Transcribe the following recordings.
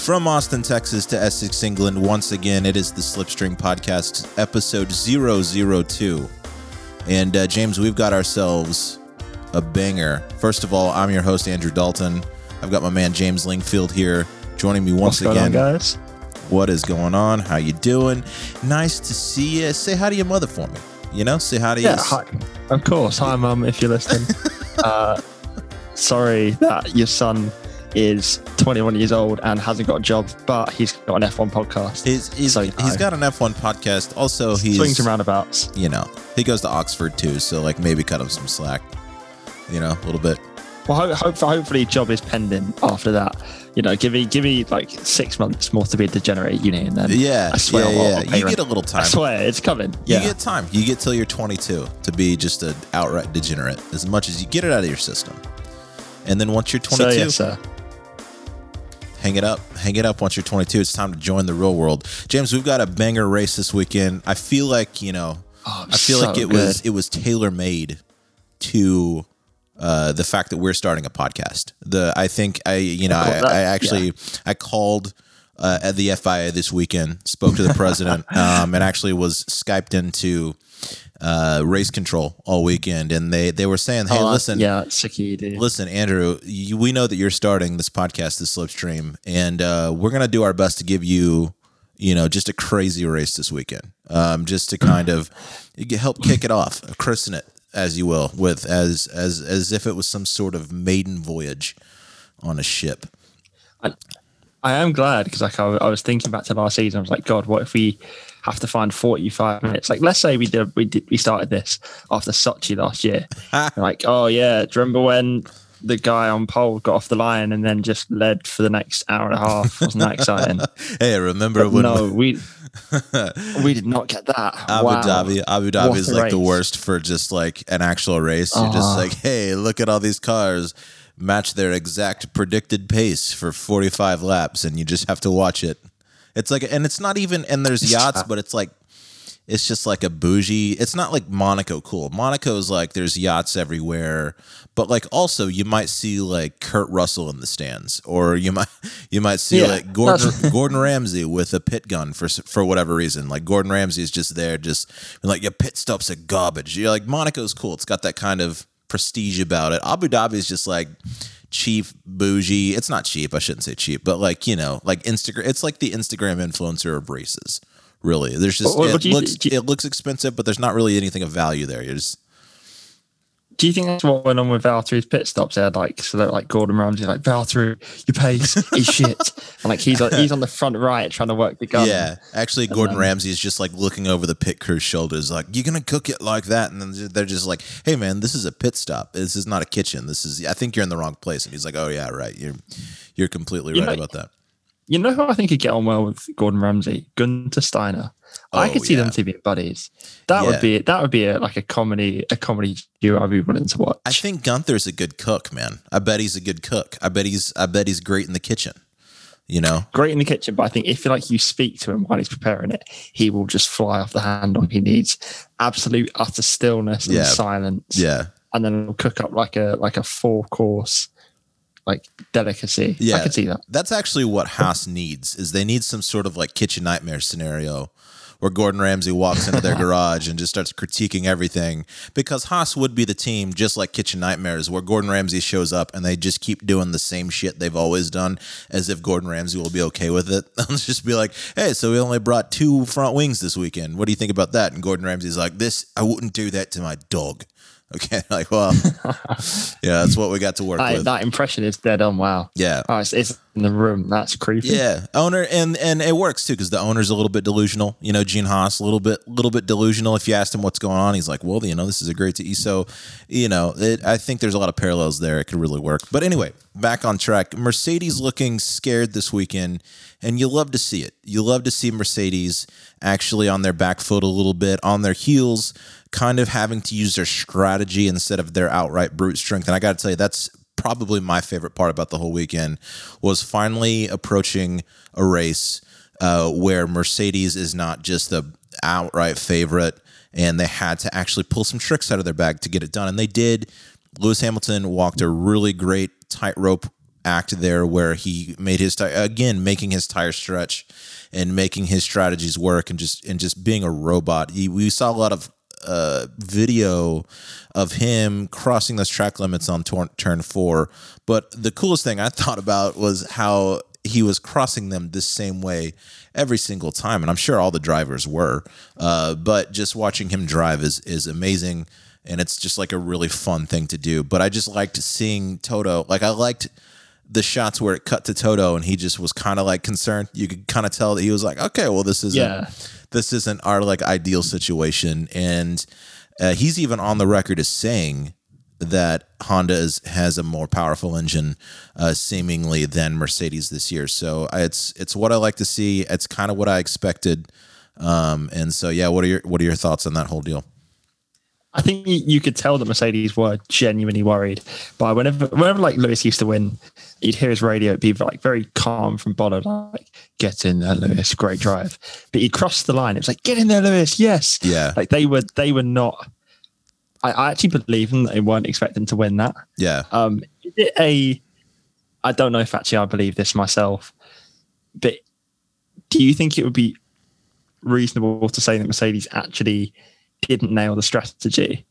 From Austin, Texas to Essex, England, once again, it is the Slipstream Podcast, episode 002. And uh, James, we've got ourselves a banger. First of all, I'm your host, Andrew Dalton. I've got my man James Lingfield here joining me once What's again. on, guys? What is going on? How you doing? Nice to see you. Say hi to your mother for me. You know, say hi to you. Yeah, your hi. Of course. Hi, Mum, if you're listening. uh, sorry that your son is 21 years old and hasn't got a job, but he's got an F1 podcast. He's, he's, So, you he's got an F1 podcast. Also, he's Swings and roundabouts. you know he goes to Oxford too, so like maybe cut him some slack. You know, a little bit. Well, ho- hope, hopefully, job is pending after that. You know, give me give me like six months more to be a degenerate uni, and then Yeah, I swear yeah, I'll- yeah. I'll You rent. get a little time. I swear it's coming. You Yeah, get time. You get till you're 22 to be just an outright degenerate. As much as you get it out of your system, and then once you're 22, so yes. Hang it up. Hang it up. Once you're 22, it's time to join the real world. James, we've got a banger race this weekend. I feel like you know. Oh, I feel like so it was it was tailor made to uh, the fact that we're starting a podcast. The I think I you know I, that- I actually I called uh, at the FIA this weekend, spoke to the president, um, and actually was skyped into uh, race control all weekend, and they they were saying, hey, Oh, listen, yeah, sick dude. Listen, Andrew, you, we know that you're starting this podcast, this slipstream, and uh, we're gonna do our best to give you, you know, just a crazy race this weekend, um, just to kind of help kick it off, christen it, as you will, with as as as if it was some sort of maiden voyage on a ship. I am glad because like I, I was thinking back to last season, I was like, God, what if we have to find forty-five minutes? Like, let's say we did we did we started this after Sochi last year. like, oh yeah, do you remember when the guy on pole got off the line and then just led for the next hour and a half? Wasn't that exciting? Hey, remember when no, we we did not get that. Abu wow. Dhabi. Abu Dhabi What is like the worst for just like an actual race. You're just Ah. like, hey, look at all these cars match their exact predicted pace for 45 laps, and you just have to watch it. It's like, and it's not even, and there's yachts, but it's like, it's just like a bougie. It's not like Monaco cool. Monaco's like there's yachts everywhere, but like also you might see like Kurt Russell in the stands, or you might you might see Yeah, like Gordon Gordon Ramsay with a pit gun for for whatever reason. Like Gordon Ramsay is just there, just like your pit stops are garbage. You're like Monaco's cool. It's got that kind of prestige about it. Abu Dhabi is just like cheap bougie. It's not cheap. I shouldn't say cheap, but like you know, like Instagram. It's like the Instagram influencer of races. Really, there's just it you- looks you- it looks expensive, but there's not really anything of value there. You're just Do you think that's what went on with Valtteri's pit stops? They had like so they're like Gordon Ramsay, like Valtteri, your pace is shit, and like he's like, he's on the front right trying to work the gun. yeah. Actually, Gordon then- Ramsay is just like looking over the pit crew's shoulders, like you're gonna cook it like that, and then they're just like, "Hey, man, this is a pit stop. This is not a kitchen. This is. I think you're in the wrong place." And he's like, "Oh yeah, right. You're you're completely You right know- about that." You know who I think could get on well with Gordon Ramsay? Gunter Steiner. I Oh, could see yeah. them two being buddies. That Yeah. would be that would be a, like a comedy a comedy duo I'd be willing to watch. I think Gunther's a good cook, man. I bet he's a good cook. I bet he's I bet he's great in the kitchen. You know, Great in the kitchen, but I think if like you speak to him while he's preparing it, he will just fly off the handle. He needs absolute utter stillness and Yeah. silence. yeah. and then he'll cook up like a like a four course like delicacy. Yeah. I could see that. That's actually what Haas needs is they need some sort of like kitchen nightmare scenario where Gordon Ramsay walks into their garage and just starts critiquing everything because Haas would be the team just like Kitchen Nightmares where Gordon Ramsay shows up and they just keep doing the same shit they've always done as if Gordon Ramsay will be okay with it. They'll just be like, "Hey, so we only brought two front wings this weekend. What do you think about that?" And Gordon Ramsay's like, "This I wouldn't do that to my dog." Okay, like, well, yeah, that's what we got to work That, with. that impression is dead on. Wow. Yeah. Oh, it's, it's in the room. That's creepy. Yeah, owner, and and it works too because the owner's a little bit delusional. You know, Gene Haas, a little bit, little bit delusional. If you asked him what's going on, he's like, "Well, you know, this is a great to So, you know, it, I think there's a lot of parallels there. It could really work. But anyway, back on track. Mercedes looking scared this weekend, and you love to see it. You love to see Mercedes actually on their back foot a little bit, on their heels, kind of having to use their strategy instead of their outright brute strength. And I got to tell you, that's probably my favorite part about the whole weekend was finally approaching a race uh, where Mercedes is not just the outright favorite, and they had to actually pull some tricks out of their bag to get it done, and they did. Lewis Hamilton walked a really great tightrope act there where he made his tire again making his tire stretch and making his strategies work and just and just being a robot. He, we saw a lot of uh, video of him crossing those track limits on tor- turn four. But the coolest thing I thought about was how he was crossing them the same way every single time, and I'm sure all the drivers were. Uh, but just watching him drive is is amazing, and it's just like a really fun thing to do. But I just liked seeing Toto. Like I liked the shots where it cut to Toto and he just was kind of like concerned. You could kind of tell that he was like, okay, well, this Yeah. This isn't our like ideal situation, and uh, he's even on the record as saying that Honda is, has a more powerful engine, uh, seemingly than Mercedes this year. So it's it's what I like to see. It's kind of what I expected. Um, and so yeah, what are your what are your thoughts on that whole deal? I think you, could tell that Mercedes were genuinely worried. But whenever, whenever like Lewis used to win, you'd hear his radio be like very calm from Bono, like "Get in there, Lewis, great drive." But he crossed the line. It was like "Get in there, Lewis, yes." Yeah. like they were they were not. I, I actually believe them that they weren't expecting to win that. Yeah, Um, is it a? I don't know if actually I believe this myself, but do you think it would be reasonable to say that Mercedes actually didn't nail the strategy,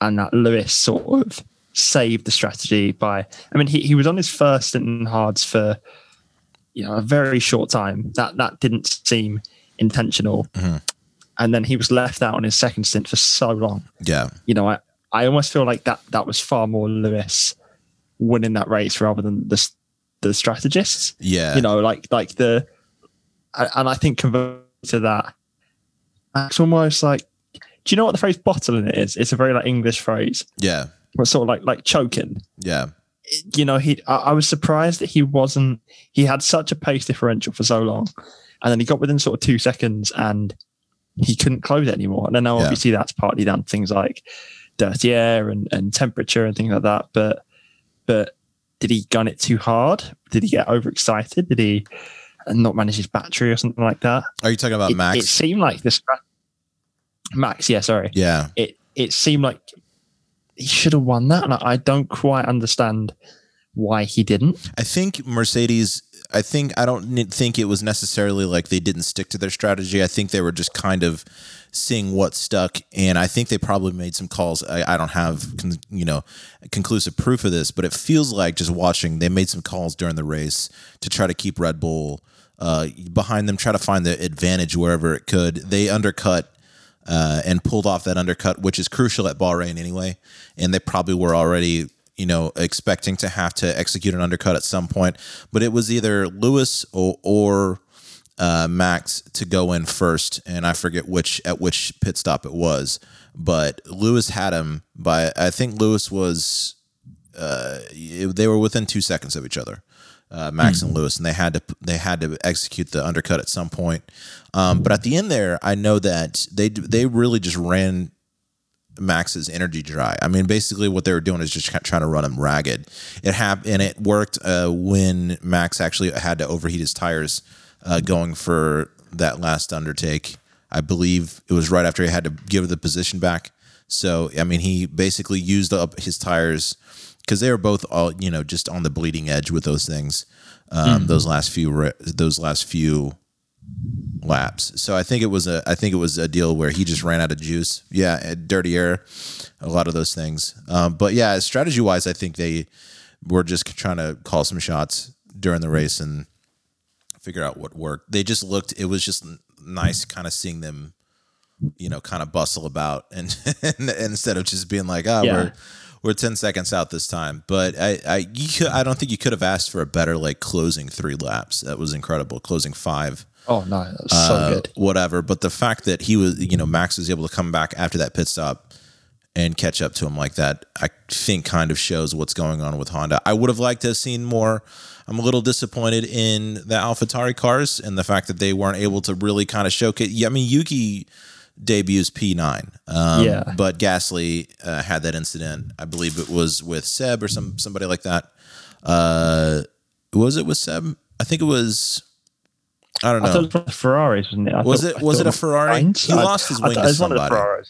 and that Lewis sort of saved the strategy by? I mean, he, he was on his first stint in hards for you know a very short time. That that didn't seem intentional, Mhm. and then he was left out on his second stint for so long yeah, you know, I, I almost feel like that that was far more Lewis winning that race rather than the the strategists. yeah. You know, like like the and I think convert to that, it's almost like. Do you know what the phrase bottling it is? It's a very like English phrase. yeah, It's sort of like like choking. yeah, You know, he. I, I was surprised that he wasn't. He had such a pace differential for so long, and then he got within sort of two seconds, and he couldn't close it anymore. And I know Yeah. obviously that's partly down to things like dirty air and, and temperature and things like that. But but did he gun it too hard? Did he get overexcited? Did he not manage his battery or something like that? Are you talking about it, Max? it seemed like the stra- Max, yeah, sorry. yeah, It it seemed like he should have won that, and I, don't quite understand why he didn't. I think Mercedes. I think I don't think it was necessarily like they didn't stick to their strategy. I think they were just kind of seeing what stuck, and I think they probably made some calls. I, I don't have you know conclusive proof of this, but it feels like just watching they made some calls during the race to try to keep Red Bull uh, behind them, try to find the advantage wherever it could. They undercut uh, and pulled off that undercut, which is crucial at Bahrain anyway. And they probably were already, you know, expecting to have to execute an undercut at some point. But it was either Lewis or, or uh, Max to go in first, and I forget which at which pit stop it was. But Lewis had him by I think Lewis was uh, they were within two seconds of each other, uh, Max and Lewis, and they had to they had to execute the undercut at some point. Um, but at the end there, I know that they they really just ran Max's energy dry. I mean, basically what they were doing is just trying to run him ragged. It happened, and it worked uh, when Max actually had to overheat his tires uh, going for that last undertake. I believe it was right after he had to give the position back. So I mean, he basically used up his tires because they were both all you know just on the bleeding edge with those things. Um, Those last few those last few laps. So I think it was a I think it was a deal where he just ran out of juice. Yeah, dirty air, a lot of those things. Um, but yeah, strategy wise, I think they were just trying to call some shots during the race and figure out what worked. They just looked. It was just nice, kind of seeing them, you know, kind of bustle about and, and instead of just being like, oh, Yeah. we're we're ten seconds out this time. But I I you could, I don't think you could have asked for a better like closing three laps. That was incredible. Closing five Oh no, that was so uh, good. whatever. But the fact that he was, you know, Max was able to come back after that pit stop and catch up to him like that, I think kind of shows what's going on with Honda. I would have liked to have seen more. I'm a little disappointed in the AlphaTauri cars and the fact that they weren't able to really kind of showcase. Yeah, I mean, Yuki debuts P9. Um, Yeah. But Gasly uh, had that incident. I believe it was with Seb or some somebody like that. Uh, was it with Seb? I think it was. I don't know. I thought it was one of the Ferraris, wasn't it? I Was thought- it- was it a Ferrari? He I- lost his wing to it one of the somebody.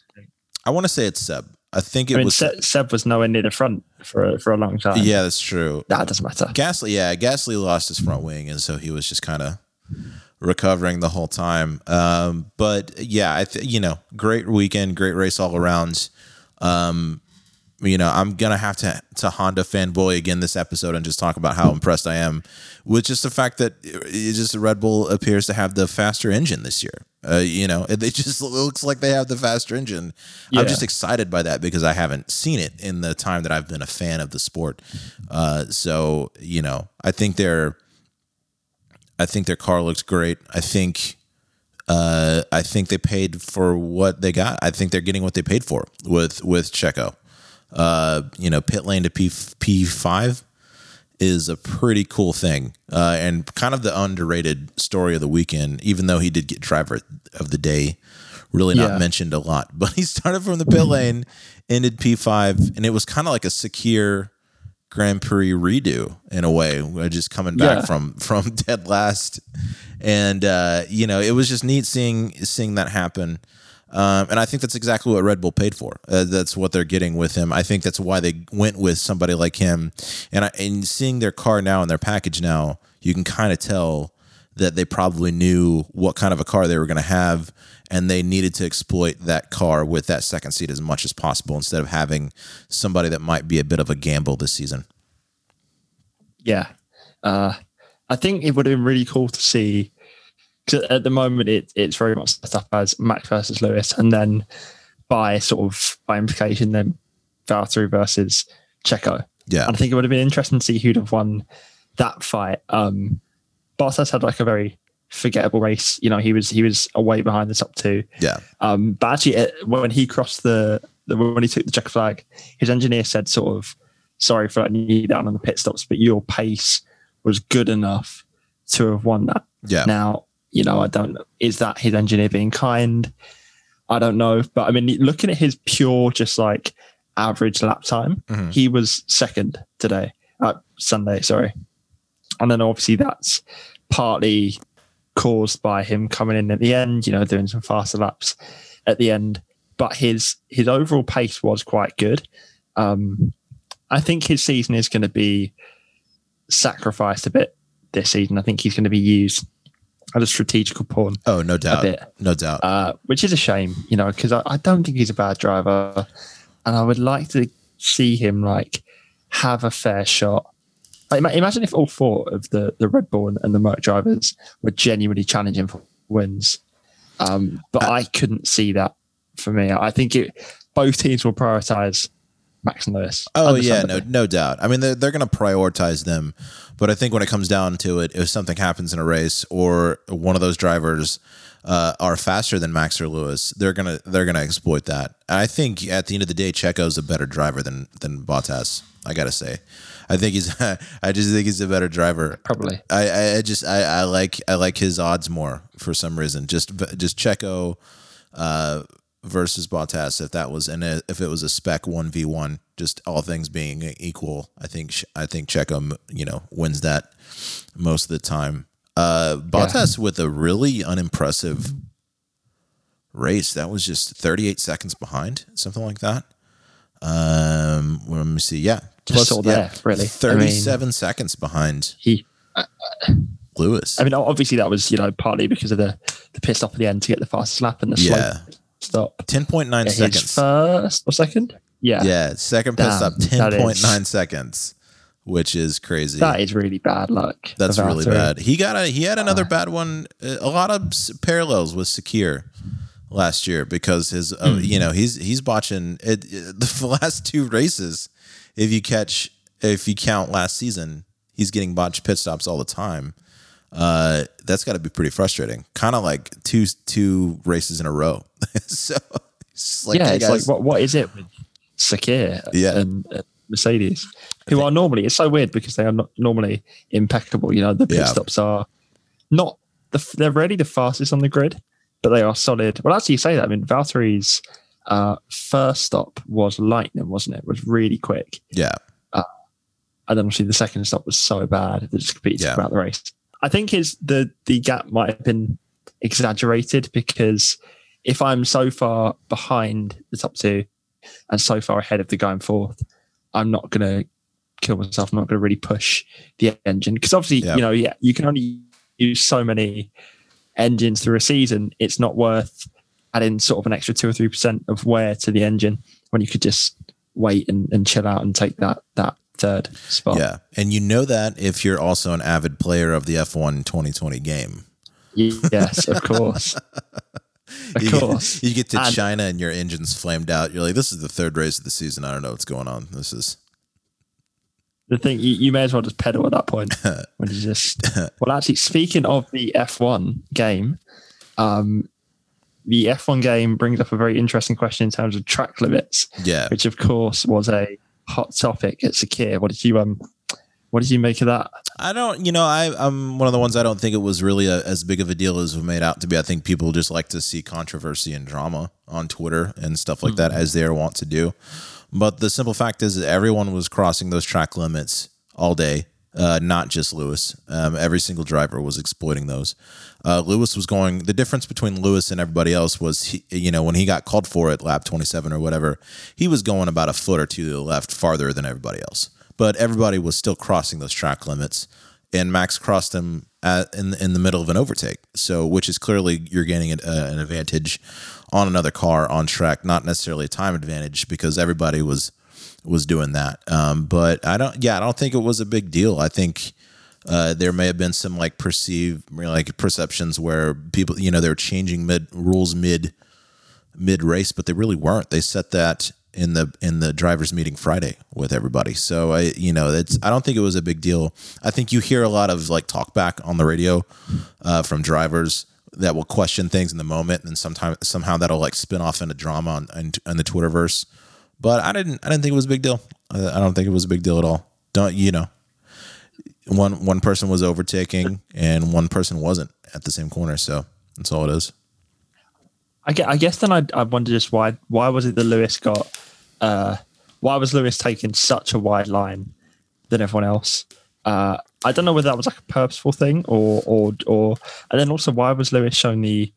I want to say it's Seb. I think it I mean, was. Se- Seb was nowhere near the front for for a long time. yeah, that's true. that doesn't matter. Gasly, yeah, Gasly lost his front wing, and so he was just kind of recovering the whole time. Um, but yeah, I th- you know, great weekend, great race all around. Um, you know, I'm gonna have to to Honda fanboy again this episode and just talk about how impressed I am with just the fact that just Red Bull appears to have the faster engine this year. Uh, you know, it, it just looks like they have the faster engine. Yeah. I'm just excited by that because I haven't seen it in the time that I've been a fan of the sport. Uh, so you know, I think they're, I think their car looks great. I think, uh, I think they paid for what they got. I think they're getting what they paid for with with Checo. Uh, you know, pit lane to P P five is a pretty cool thing, uh, and kind of the underrated story of the weekend. Even though he did get driver of the day, really not Yeah. mentioned a lot. But he started from the pit lane, ended P five, and it was kind of like a secure Grand Prix redo in a way, uh, just coming back Yeah. from from dead last, and uh, you know it was just neat seeing seeing that happen. Um, and I think that's exactly what Red Bull paid for. Uh, that's what they're getting with him. I think that's why they went with somebody like him. And I, and seeing their car now and their package now, you can kind of tell that they probably knew what kind of a car they were going to have, and they needed to exploit that car with that second seat as much as possible instead of having somebody that might be a bit of a gamble this season. Yeah. Uh, I think it would have been really cool to see. Because at the moment, it, it's very much set up as Max versus Lewis, and then by sort of by implication, then Valtteri versus Checo. Yeah, And I think it would have been interesting to see who'd have won that fight. Um, Bottas had like a very forgettable race. You know, he was he was away behind the top two. yeah, Um, but actually, uh, when he crossed the, the when he took the checker flag, his engineer said, "Sort of, sorry for letting you down on the pit stops, but your pace was good enough to have won that." yeah. Now, you know, I don't. Is that his engineer being kind? I don't know. But I mean, looking at his pure, just like average lap time, Mhm. he was second today, uh, Sunday, sorry. And then obviously that's partly caused by him coming in at the end, you know, doing some faster laps at the end. But his his overall pace was quite good. Um, I think his season is going to be sacrificed a bit this season. I think he's going to be used as a strategical pawn, Oh, no a doubt, bit, no doubt. uh, which is a shame, you know, because I, I don't think he's a bad driver, and I would like to see him like have a fair shot. Imagine if all four of the the Red Bull and, and the Merc drivers were genuinely challenging for wins, um, but I couldn't see that for me. I think it both teams will prioritize Max and Lewis. Oh yeah, no, no doubt. I mean, they're they're going to prioritize them, but I think when it comes down to it, if something happens in a race or one of those drivers uh, are faster than Max or Lewis, they're gonna they're gonna exploit that. And I think at the end of the day, Checo's a better driver than than Bottas. I gotta say, I think he's I just think he's a better driver. Probably. I, I, just I, I like I like his odds more for some reason. Just just Checo uh, versus Bottas. If that was and if it was a spec one v one, just all things being equal, I think I think Checo you know wins that most of the time. Uh, Bottas with a really unimpressive race. That was just 38 seconds behind, something like that. Um, let me see. Yeah, Just all there, really. I mean- 37 seconds behind He Lewis. I mean, obviously that was you know partly because of the the pit stop at the end to get the fastest lap and the slow yeah, stop. 10.9 Yeah, seconds. first or second? Yeah, Yeah, second pit Damn, stop, 10.9 seconds, which is crazy. that is really bad luck. That's really Valtteri. bad. He got a he had another Uh. bad one. uh, A lot of parallels with Sakhir last year because his Hmm. uh, you know he's he's botching it, it- the last two races. If you catch if you count last season, he's getting botched pit stops all the time. Uh, that's got to be pretty frustrating. Kind of like two two races in a row. so it's like, yeah, hey, it's guys, like what what is it with Sakhir Yeah. and uh, Mercedes, who are normally it's so weird because they are not normally impeccable. You know, the pit Yeah. stops are not the they're really the fastest on the grid, but they are solid. Well, actually, you say that. I mean, Valtteri's uh, first stop was lightning, wasn't it? It was really quick. yeah, and then obviously the second stop was so bad that it just completely Yeah. took him out of the race. I think his the the gap might have been exaggerated because if I'm so far behind the top two, and so far ahead of the going forth. I'm not going to kill myself. I'm not going to really push the engine because obviously, Yeah. you know, yeah, you can only use so many engines through a season. It's not worth adding sort of an extra two or three percent of wear to the engine when you could just wait and, and chill out and take that that third spot. Yeah. And you know that if you're also an avid player of the F1 2020 game. Yes, of course. Of you course. Get, you get to And- China and your engine's flamed out. You're like, this is the third race of the season. I don't know what's going on. This is the thing you, you may as well just pedal at that point when you just well actually speaking of the f1 game um the f1 game brings up a very interesting question in terms of track limits yeah. which of course was a hot topic at Sakhir. what did you um what did you make of that I don't, you know, I, I'm one of the ones I don't think it was really a, as big of a deal as it was made out to be. I think people just like to see controversy and drama on Twitter and stuff like that, as they are wont to do. But the simple fact is that everyone was crossing those track limits all day, uh, not just Lewis. Um, every single driver was exploiting those. Uh, Lewis was going. The difference between Lewis and everybody else was, he, you know, when he got called for at lap 27 or whatever, he was going about a foot or two to the left, farther than everybody else. But everybody was still crossing those track limits, and Max crossed him at, in in the middle of an overtake. So, which is clearly you're gaining an, uh, an advantage on another car on track, not necessarily a time advantage because everybody was was doing that. Um, but I don't. Yeah, I don't think it was a big deal. I think uh, there may have been some like perceived like perceptions where people, you know, they were changing mid rules mid mid race, but they really weren't. They set that in the in the drivers meeting Friday with everybody. So I, you know, it's I don't think it was a big deal. I think you hear a lot of like talk back on the radio uh, from drivers that will question things in the moment, and sometimes somehow that'll like spin off into drama on, on, on the Twitterverse. But I didn't I didn't think it was a big deal. I, don't think it was a big deal at all. Don't you know? One one person was overtaking and one person wasn't at the same corner. So that's all it is. I guess, I guess then I, I wonder just why why was it that Lewis got uh, why was Lewis taking such a wide line than everyone else? Uh, I don't know whether that was like a purposeful thing or or or and then also why was Lewis showing the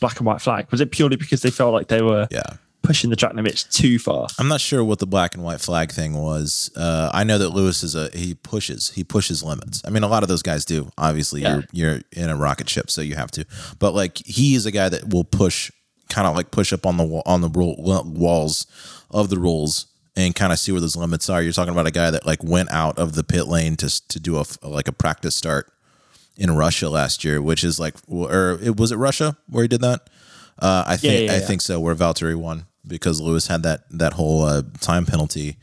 black and white flag? Was it purely because they felt like they were Yeah. Pushing the track limits too far? I'm not sure what the black and white flag thing was. Uh, I know that Lewis is a he pushes he pushes limits. I mean, a lot of those guys do. Obviously, Yeah. you're you're in a rocket ship, so you have to. But like he is a guy that will push, kind of like push up on the on the rule, walls of the rules and kind of see where those limits are. You're talking about a guy that like went out of the pit lane to to do a like a practice start in Russia last year, which is like, or it was it Russia where he did that? Uh, I think yeah, I yeah. think so. Where Valtteri won because Lewis had that that whole uh, time penalty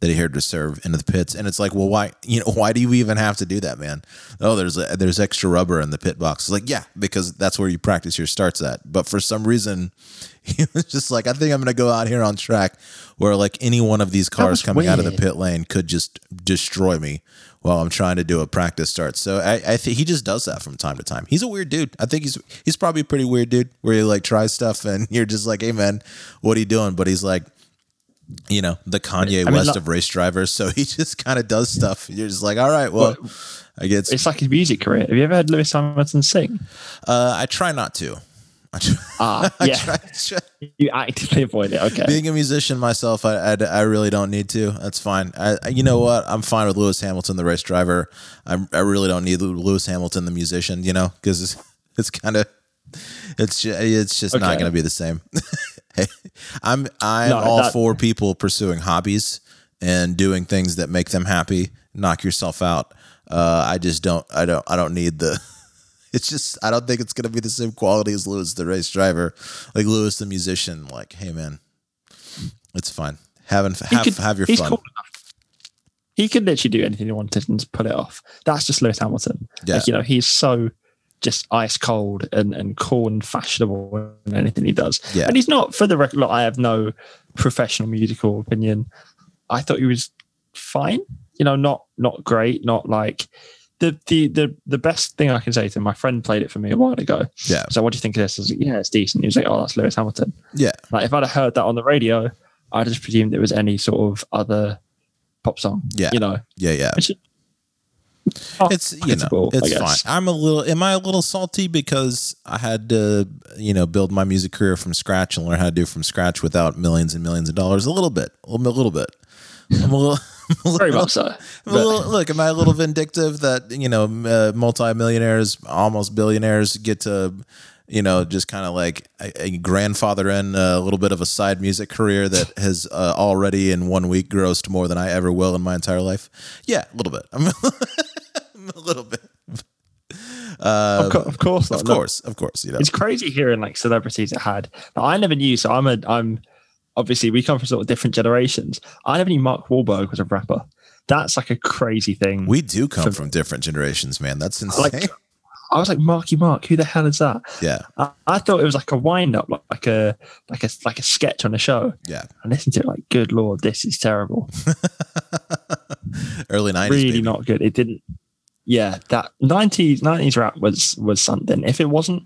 that he had to serve into the pits, and it's like, well, why you know why do you even have to do that, man? Oh, there's a, there's extra rubber in the pit box. It's like, yeah, because that's where you practice your starts at. But for some reason, he was just like, I think I'm gonna go out here on track where like any one of these cars coming out of the pit lane could just destroy me while I'm trying to do a practice start. So I, I think he just does that from time to time. He's a weird dude. I think he's he's probably a pretty weird dude where he like tries stuff and you're just like, hey man, what are you doing? But he's like, you know, the Kanye I mean, West like- of race drivers. So he just kind of does stuff. You're just like, all right, well, I guess It's like his music career. Have you ever heard Lewis Hamilton sing? uh, I try not to. I try, Ah, I yeah. try- try- You actively avoid it. Okay. being a musician myself, I, I, I really don't need to. That's fine. I, you know what? I'm fine with Lewis Hamilton, the race driver. I, I really don't need Lewis Hamilton, the musician. You know, because it's, it's kind of it's just, it's just not going to be the same. Hey, I'm I'm No, all that- for people pursuing hobbies and doing things that make them happy. Knock yourself out. Uh, I just don't. I don't. I don't need the. It's just. I don't think it's going to be the same quality as Lewis, the race driver. Like Lewis, the musician. Like, hey man, it's fine. Having have could- have your he's fun. cool enough. He could literally do anything he wanted and just pull it off. That's just Lewis Hamilton. Yeah. Like, you know, he's so just ice cold and, and cool and fashionable in anything he does. Yeah. And he's not, for the record, look, I have no professional musical opinion. I thought he was fine. You know, not not great, not like the the the the best thing I can say to him, my friend played it for me a while ago. Yeah. So what do you think of this? I was like, yeah, it's decent. He was like, oh, that's Lewis Hamilton. Yeah. Like if I'd have heard that on the radio, I'd just presumed it was any sort of other pop song. Yeah. You know, Yeah. Yeah. Oh, it's you know I it's fine. I'm a little. Am I a little salty because I had to you know build my music career from scratch and learn how to do it from scratch without millions and millions of dollars? A little bit. A little, a little bit. I'm a little. Very much so. Little, look, am I a little vindictive that you know uh, multimillionaires, almost billionaires, get to you know just kind of like a, a grandfather in a little bit of a side music career that has uh, already in one week grossed more than I ever will in my entire life? Yeah, a little bit. I'm a little bit. of, co- of course, not. Of Look, course, of course. You know, it's crazy hearing like celebrities that had. Now, I never knew. So I'm a. I'm obviously we come from sort of different generations. I never knew Mark Wahlberg was a rapper. That's like a crazy thing. we do come For- from different generations, man. That's insane. Like- I was like, Marky Mark, who the hell is that? yeah, I, I thought it was like a wind up, like, like a like a like a sketch on a show. yeah. I listened to it like, good lord, this is terrible. Early '90s, really baby. not good. It didn't. Yeah, that nineties nineties rap was was something. If it wasn't,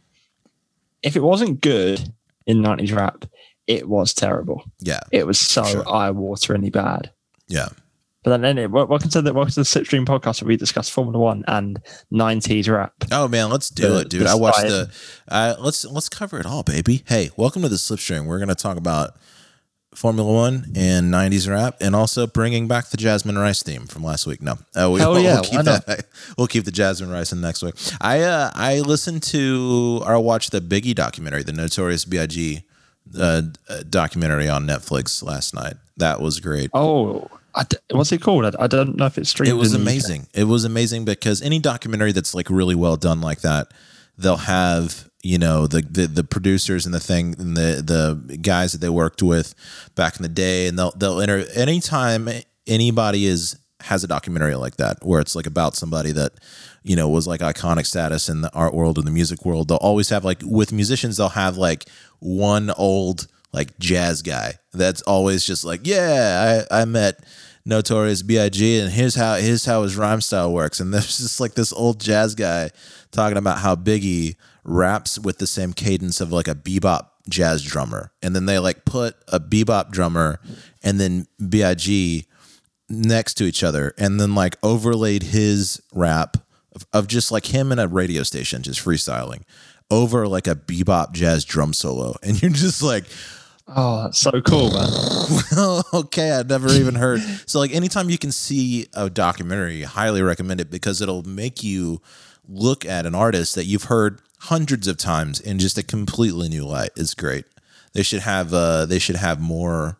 if it wasn't good in nineties rap, it was terrible. Yeah, It was so Sure. eye wateringly bad. yeah. But then, anyway, wel- welcome to the welcome to the Slipstream podcast where we discuss Formula One and nineties rap. Oh man, let's do The- it, dude. I watched the. Uh, let's let's cover it all, baby. Hey, welcome to the Slipstream. We're gonna talk about Formula One and '90s rap, and also bringing back the Jasmine Rice theme from last week. No, uh, we, we'll, yeah, we'll keep that. We'll keep the Jasmine Rice in next week. I uh, I listened to or watched the Biggie documentary, the Notorious B.I.G. Uh, documentary on Netflix last night. That was great. Oh, d- what's it called? I, I don't know if it's streamed. It was amazing. It was amazing because any documentary that's like really well done like that, they'll have you know the the, the producers and the thing and the the guys that they worked with back in the day, and they'll they'll enter anytime anybody is has a documentary like that where it's like about somebody that you know was like iconic status in the art world and the music world. They'll always have like with musicians, they'll have like one old like jazz guy that's always just like, yeah, I, I met Notorious B.I.G. and here's how here's how his rhyme style works. And there's just like this old jazz guy talking about how Biggie raps with the same cadence of like a bebop jazz drummer. And then they like put a bebop drummer and then B.I.G. next to each other and then like overlaid his rap of, of just like him in a radio station just freestyling over like a bebop jazz drum solo. And you're just like, Oh, that's so cool, man. well, okay, I'd never even heard. So, like, anytime you can see a documentary, highly recommend it because it'll make you look at an artist that you've heard hundreds of times in just a completely new light. It's great. They should have. Uh, they should have more.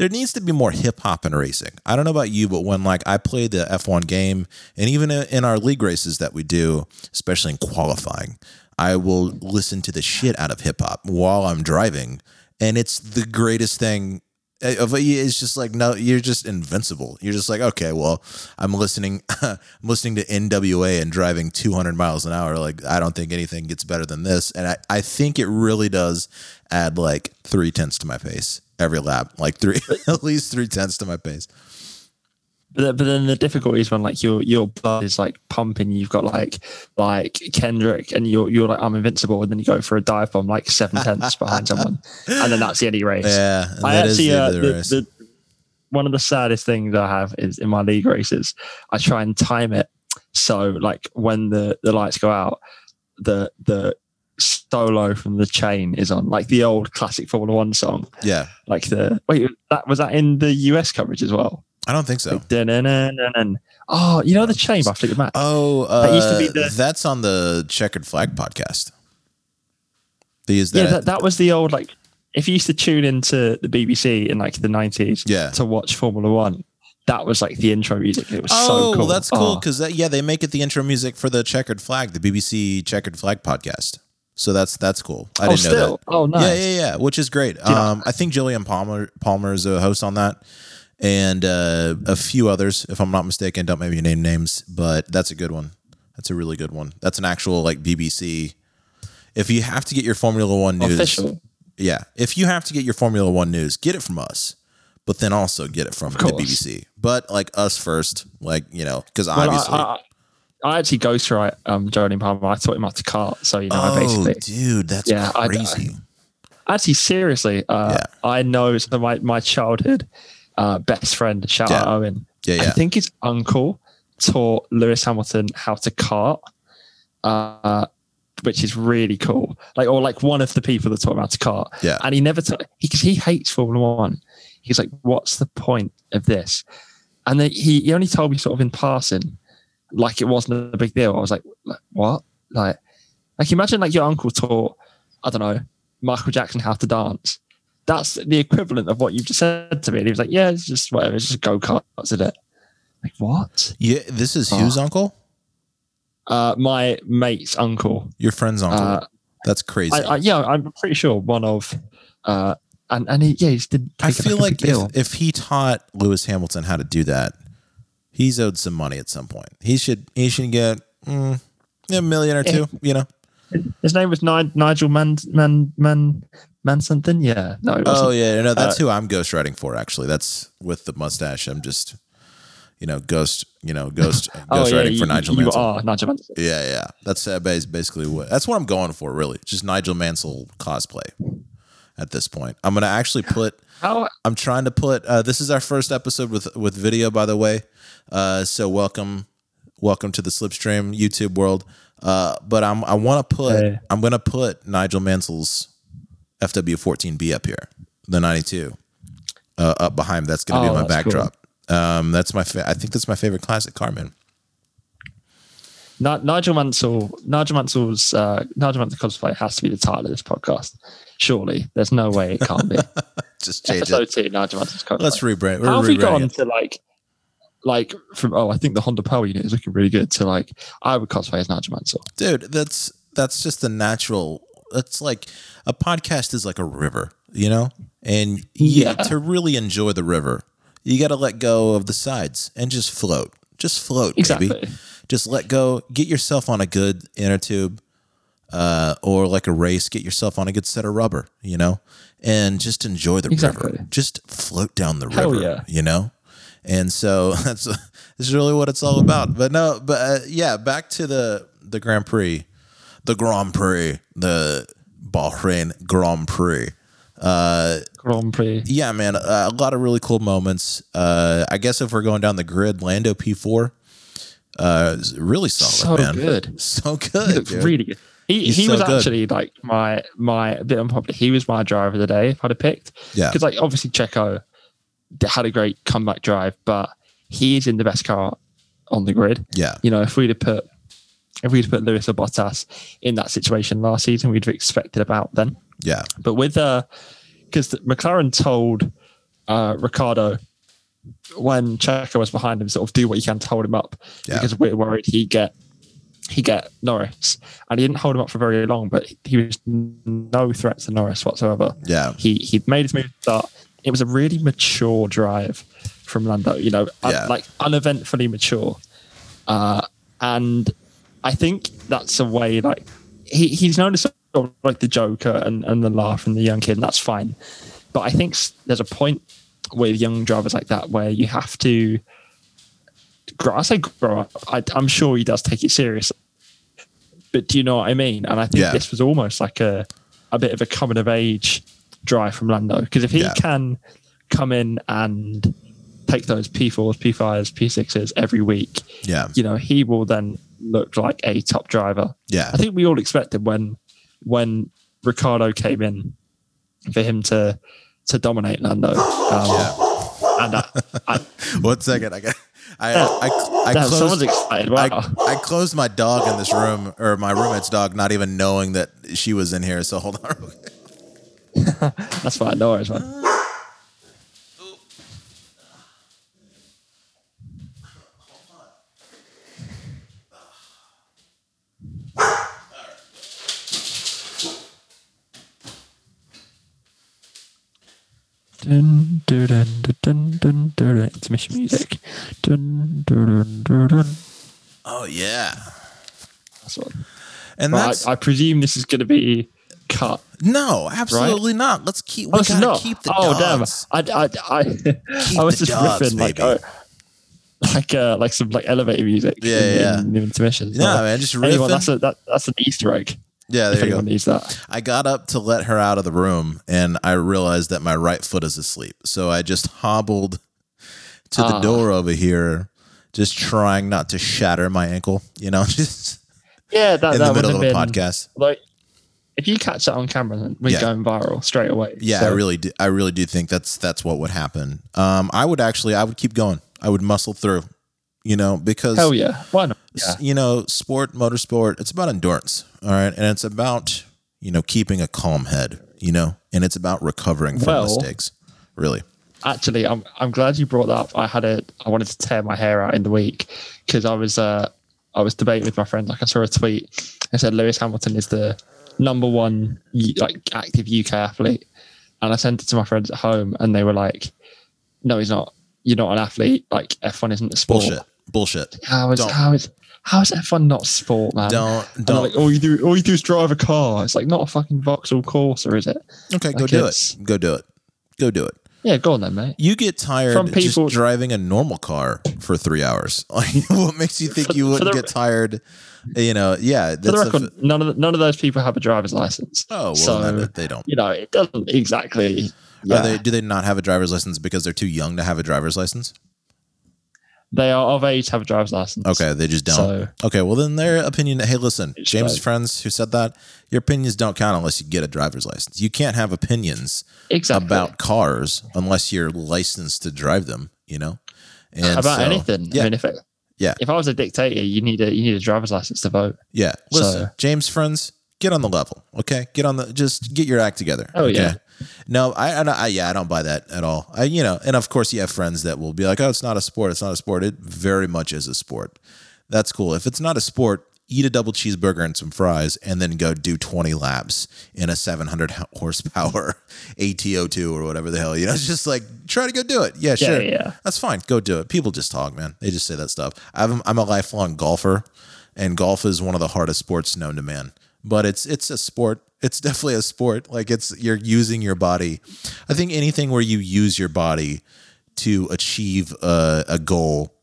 There needs to be more hip hop in racing. I don't know about you, but when like I play the F1 game, and even in our league races that we do, especially in qualifying, I will listen to the shit out of hip hop while I'm driving, and it's the greatest thing. Uh, of- It's just like no, you're just invincible. You're just like okay, well, I'm listening, I'm listening to NWA and driving 200 miles an hour. Like I don't think anything gets better than this, and I, I think it really does add like three tenths to my pace every lap, like three at least three tenths to my pace. But then, but then the difficulty is when like your your blood is like pumping. You've got like like Kendrick, and you're you're like I'm invincible, and then you go for a dive bomb like seven tenths behind someone, and then that's the end of your race. Yeah, I that is actually the uh, the the, the, one of the saddest things I have is in my league races. I try and time it so like when the the lights go out, the the solo from the chain is on, like the old classic Formula One song. yeah, Like the wait, that was that in the US coverage as well. I don't think so. Like. Oh, you know the chain by Fleetwood Mac. Oh, uh, That used to be the- that's on the Checkered Flag podcast. They use yeah, that. that, that was the old like. If you used to tune into the BBC in like the nineties, Yeah. to watch Formula One, that was like the intro music. It was oh, so cool. that's cool Oh. because yeah, they make it the intro music for the Checkered Flag, the BBC Checkered Flag podcast. So that's that's cool. I oh, didn't know that. still. Oh, nice. Yeah, yeah, yeah. Which is great. Yeah. Um, I think Jolyon Palmer Palmer is a host on that, and uh, a few others, if I'm not mistaken. Don't maybe name names, but that's a good one. That's a really good one. That's an actual like BBC. If you have to get your Formula One news, Official. yeah, if you have to get your Formula One news, get it from us, but then also get it from the. BBC. But like us first, like you know, because Well, I- obviously. I, I, actually ghostwrite um, Jolyon Palmer. I taught him how to cart, so you know, I oh, basically dude, that's Yeah, I- crazy. actually seriously, uh, Yeah. I know so my my childhood uh, best friend, shout Yeah. out Owen. yeah, yeah. I think his uncle taught Lewis Hamilton how to cart, uh, which is really cool. Like, or like one of the people that taught him how to kart. Yeah. And he never took because he, hates Formula One. He's like, what's the point of this? And then he, he only told me sort of in passing, like it wasn't a big deal. I was like, what? Like, like imagine like your uncle taught, I don't know, Michael Jackson how to dance. That's the equivalent of what you just said to me. And he was like, yeah, it's just whatever, it's just go karts, isn't it? Like what? Yeah, this is whose Oh. uncle? Uh, my mate's uncle. Your friend's uncle. Uh, That's crazy. I, I, yeah, I'm pretty sure one of, uh, and and he, yeah, he didn't. I feel like if, if he taught Lewis Hamilton how to do that, he's owed some money at some point. He should he should get mm, a million or two. You know. his name was Ni- Nigel Man Man Man Man something. Yeah, no. Oh yeah, no, that's Uh, who I'm ghostwriting for. Actually, that's with the mustache. I'm just, you know, ghost, you know, ghost Oh, yeah, ghostwriting you, for Nigel you Mansell. are Nigel Mansell. Yeah, yeah, that's uh, basically what that's what I'm going for. Really, just Nigel Mansell cosplay. At this point, I'm gonna actually put. How I'm trying to put. Uh, this is our first episode with with video, by the way. Uh, so welcome, welcome to the Slipstream YouTube world. Uh, but I'm I want to put. Hey. I'm gonna put Nigel Mansell's FW14B up here, the 92, uh, up behind. That's gonna Oh, be my that's cool. backdrop. Um, that's my. Fa- I think that's my favorite classic car, man. Ni- Nigel Mansell, Nigel Mansell's uh, Nigel Mansell cosplay has to be the title of this podcast. Surely, there's no way it can't be. Just change Episode it. two, Nigel Mansell's cosplay. Let's rebrand. How have we gone to like, like from oh, I think the Honda Power unit is looking really good. To like, I would cosplay as Nigel Mansell. dude that's that's just the natural it's like a podcast is like a river you know and Yeah. to really enjoy the river you got to let go of the sides and just float just float Exactly. baby just let go get yourself on a good inner tube uh, or like a race get yourself on a good set of rubber you know and just enjoy the Exactly. river just float down the Hell river yeah. you know and so that's that's really what it's all about but no but uh, yeah back to the the grand prix the grand prix the bahrain grand prix uh Grand Prix. yeah man uh, a lot of really cool moments uh i guess if we're going down the grid lando p4 uh really solid So man good. so good dude. really good. He He's he so was good. actually like my my bit unpopular. He was my driver of the day if I'd have picked. Yeah. Because like obviously Checo had a great comeback drive, but he is in the best car on the grid. yeah You know, if we'd have put if we'd put Lewis or Bottas in that situation last season, we'd have expected about then. yeah But with uh because McLaren told uh Ricciardo when Checo was behind him, sort of do what you can to hold him up Yeah. because we're worried he get he get Norris, and he didn't hold him up for very long, but he was no threat to Norris whatsoever. yeah He he made his move start. It was a really mature drive from Lando, you know, un- like uneventfully mature. Uh, and I think that's a way like he, he's known as sort of like the Joker and, and the laugh and the young kid, and that's fine. But I think there's a point with young drivers like that where you have to grow. I say grow up. I, I'm sure he does take it seriously, but do you know what I mean? And I think Yeah. this was almost like a a bit of a coming of age drive from Lando because if he Yeah. can come in and take those P4s, P5s, P6s every week, yeah you know, he will then look like a top driver. yeah I think we all expected when when Ricciardo came in for him to to dominate Lando. Um, And I, I, one second i got i i, I closed excited. Wow. I, I closed my dog in this room, or my roommate's dog, not even knowing that she was in here. So hold on. That's fine. No worries, man. Dun, dun, dun, dun, dun, dun, dun. Intermission music. Dun, dun, dun, dun. Oh yeah, That's what. and that's I, I presume this is going to be cut. no, absolutely not. Let's keep. We Oh, gotta not. keep the oh dogs. damn! I I I, I was just dogs, riffing like oh, like uh, like some like elevator music. Yeah, in, yeah. In, the intermission. Yeah, So, man, just anyone, riffing. that's a that, that's an Easter egg. Yeah, there you go. anyone needs that. I got up to let her out of the room, and I realized that my right foot is asleep. So I just hobbled to the Ah. door over here, just trying not to shatter my ankle. You know, just Yeah, that, in that the middle of a been podcast. like if you catch that on camera, then we're Yeah. going viral straight away. Yeah, I really do. I really do think that's that's what would happen. Um, I would actually, I would keep going. I would muscle through. You know, because hell yeah, why not? Yeah, you know, sport, motorsport, it's about endurance. All right. And it's about, you know, keeping a calm head, you know, and it's about recovering from Well- mistakes. Really. actually, I'm I'm glad you brought that up. I had a I wanted to tear my hair out in the week because I was uh I was debating with my friends. Like I saw a tweet that said Lewis Hamilton is the number one like active UK athlete, and I sent it to my friends at home, and they were like, "No, he's not. You're not an athlete. Like F1 isn't a sport. Bullshit. Bullshit. How is how is how is F1 not sport, man? Don't, don't. like, all you do, all you do is drive a car. It's like not a fucking Vauxhall Corsa, is it? okay. Go like do it. Go do it. Go do it. Yeah, go on then, mate. You get tired From people- just driving a normal car for three hours. What makes you think For- you wouldn't the- get tired? You know, yeah. For the record, none of the, none of those people have a driver's license. oh, well, so no, they don't. you know it doesn't exactly. Yeah, they, do they not have a driver's license because they're too young to have a driver's license? They are of age to have a driver's license. Okay, they just don't. So- okay, well then their opinion. Hey, listen, James' like- friends who said that your opinions don't count unless you get a driver's license. You can't have opinions exactly about cars unless you're licensed to drive them. You know, and about so- anything. Yeah, I mean, if it, Yeah. if I was a dictator, you need a you need a driver's license to vote. yeah. Listen, So- James' friends, get on the level. Okay, get on the. Just get your act together. Oh, okay? yeah. No, I, I, I, yeah, I don't buy that at all. I, you know, and of course you have friends that will be like, "Oh, it's not a sport. It's not a sport." It very much is a sport. That's cool. If it's not a sport, eat a double cheeseburger and some fries, and then go do twenty laps in a seven hundred horsepower AT02 or whatever the hell. You know, it's just like try to go do it. Yeah, Yeah, sure. yeah. That's fine. Go do it. People just talk, man. They just say that stuff. I'm, I'm a lifelong golfer, and golf is one of the hardest sports known to man. But it's it's a sport. It's definitely a sport. Like it's you're using your body. I think anything where you use your body to achieve a, a goal,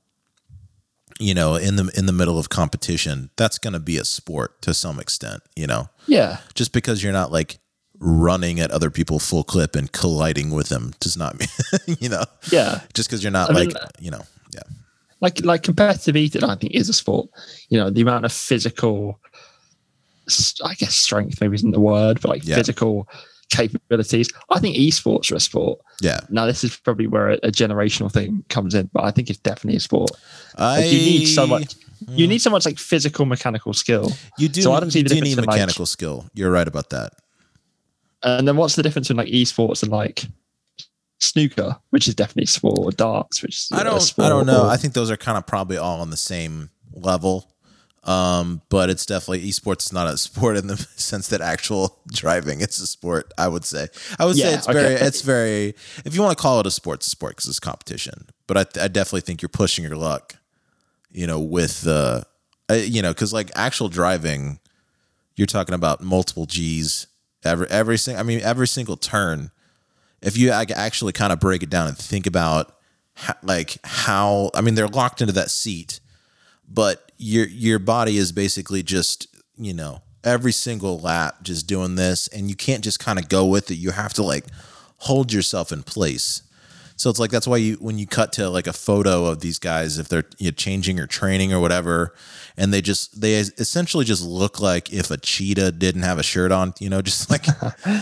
you know, in the in the middle of competition, that's going to be a sport to some extent. You know, Yeah, just because you're not like running at other people full clip and colliding with them does not mean you know yeah. just because you're not I like mean, you know yeah like like competitive eating i think is a sport you know the amount of physical i guess strength maybe isn't the word but like Yeah. physical capabilities. I think esports are a sport. Yeah. Now this is probably where a, a generational thing comes in but i think it's definitely a sport. I, like you need so much you need so much like physical mechanical skill. You do so I don't see you the difference need in, like- mechanical skill. You're right about that. And then what's the difference in like esports and like snooker which is definitely sport or darts which is I a don't sport, I don't know. or- I think those are kind of probably all on the same level um but it's definitely esports is not a sport in the sense that actual driving is a sport I would say. I would say Yeah, it's very it's very if you want to call it a sport it's a sport because it's competition. But I, I definitely think you're pushing your luck you know with the uh, you know because like actual driving you're talking about multiple G's every every single I mean every single turn. If you actually kind of break it down and think about ho- like how I mean they're locked into that seat, but your your body is basically just you know every single lap just doing this, and you can't just kind of go with it. You have to like hold yourself in place. So it's like that's why you when you cut to like a photo of these guys if they're you know, changing or training or whatever, and they just they essentially just look like if a cheetah didn't have a shirt on, you know, just like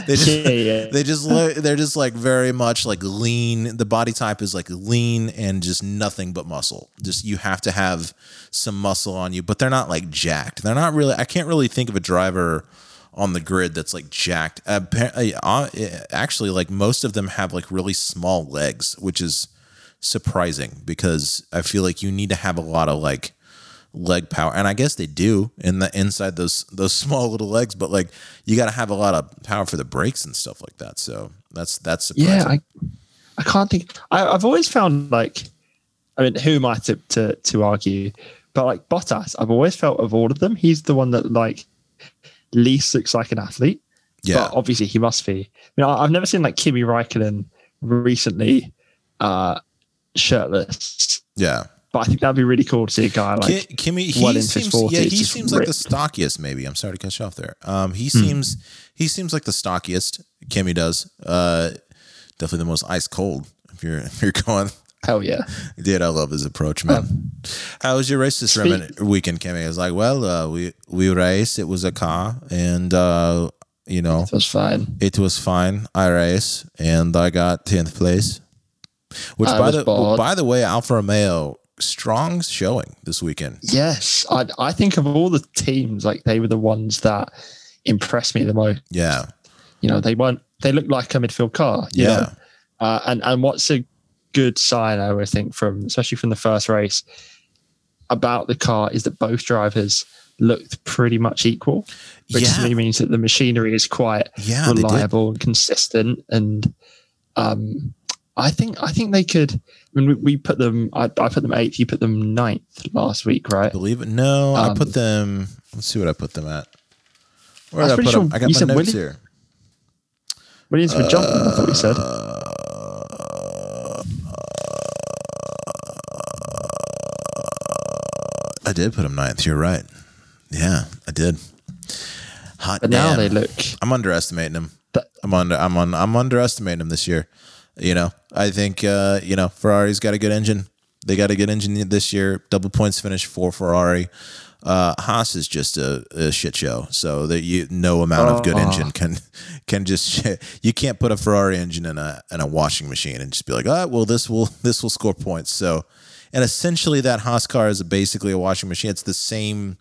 they just yeah, yeah. they just look they're just like very much like lean. The body type is like lean and just nothing but muscle. Just you have to have some muscle on you but they're not like jacked. They're not really i can't really think of a driver on the grid that's like jacked uh, actually like most of them have like really small legs which is surprising because i feel like you need to have a lot of like leg power and i guess they do in the inside those those small little legs but like you got to have a lot of power for the brakes and stuff like that so that's that's surprising. Yeah, I, I can't think. I, I've always found like, I mean, who am I to, to to argue? But like Bottas, I've always felt of all of them, he's the one that like least looks like an athlete. yeah But obviously, he must be. I mean, I've never seen like Kimi Raikkonen recently uh shirtless. yeah But I think that'd be really cool to see a guy like. Ki- Kimi, he well seems, 40s, yeah, he seems like the stockiest. Maybe I'm sorry to cut you off there. Um, he Hmm. seems he seems like the stockiest. Kimi does. Uh, definitely the most ice cold. If you're if you're going Hell yeah. Dude, I love his approach, man. How was your race this speak- weekend, Kimi? I was like, well, uh, we we raced. It was a car, and uh, you know, It was fine. it was fine. I raced, and I got tenth place. Which, I by the bored. by the way, Alfa Romeo strong showing this weekend. Yes. I I think of all the teams, like they were the ones that impressed me the most. Yeah, You know, they weren't they looked like a midfield car. you yeah? Uh, and and what's a good sign, I would think, from especially from the first race about the car is that both drivers looked pretty much equal, which Yeah. to me means that the machinery is quite yeah. Reliable and consistent. And um, I think I think they could. I mean, we, we put them. I, I put them eighth. You put them ninth last week, right? Believe it? No, I Um, put them. Let's see what I put them at. Where I I put them? sure I got you my notes here. Williams were jumping. I thought we said. Did put them ninth. You're right. Yeah, I did. Hot But now damn. they look. I'm underestimating them. That- I'm under. I'm on. I'm underestimating them this year. You know, I think uh, you know Ferrari's got a good engine. They got a good engine this year. Double points finish for Ferrari. Uh, Haas is just a, a shit show. So that you no amount of good Oh. engine can can just you can't put a Ferrari engine in a in a washing machine and just be like, ah, well this will this will score points. So, and essentially that Haas car is basically a washing machine. It's the same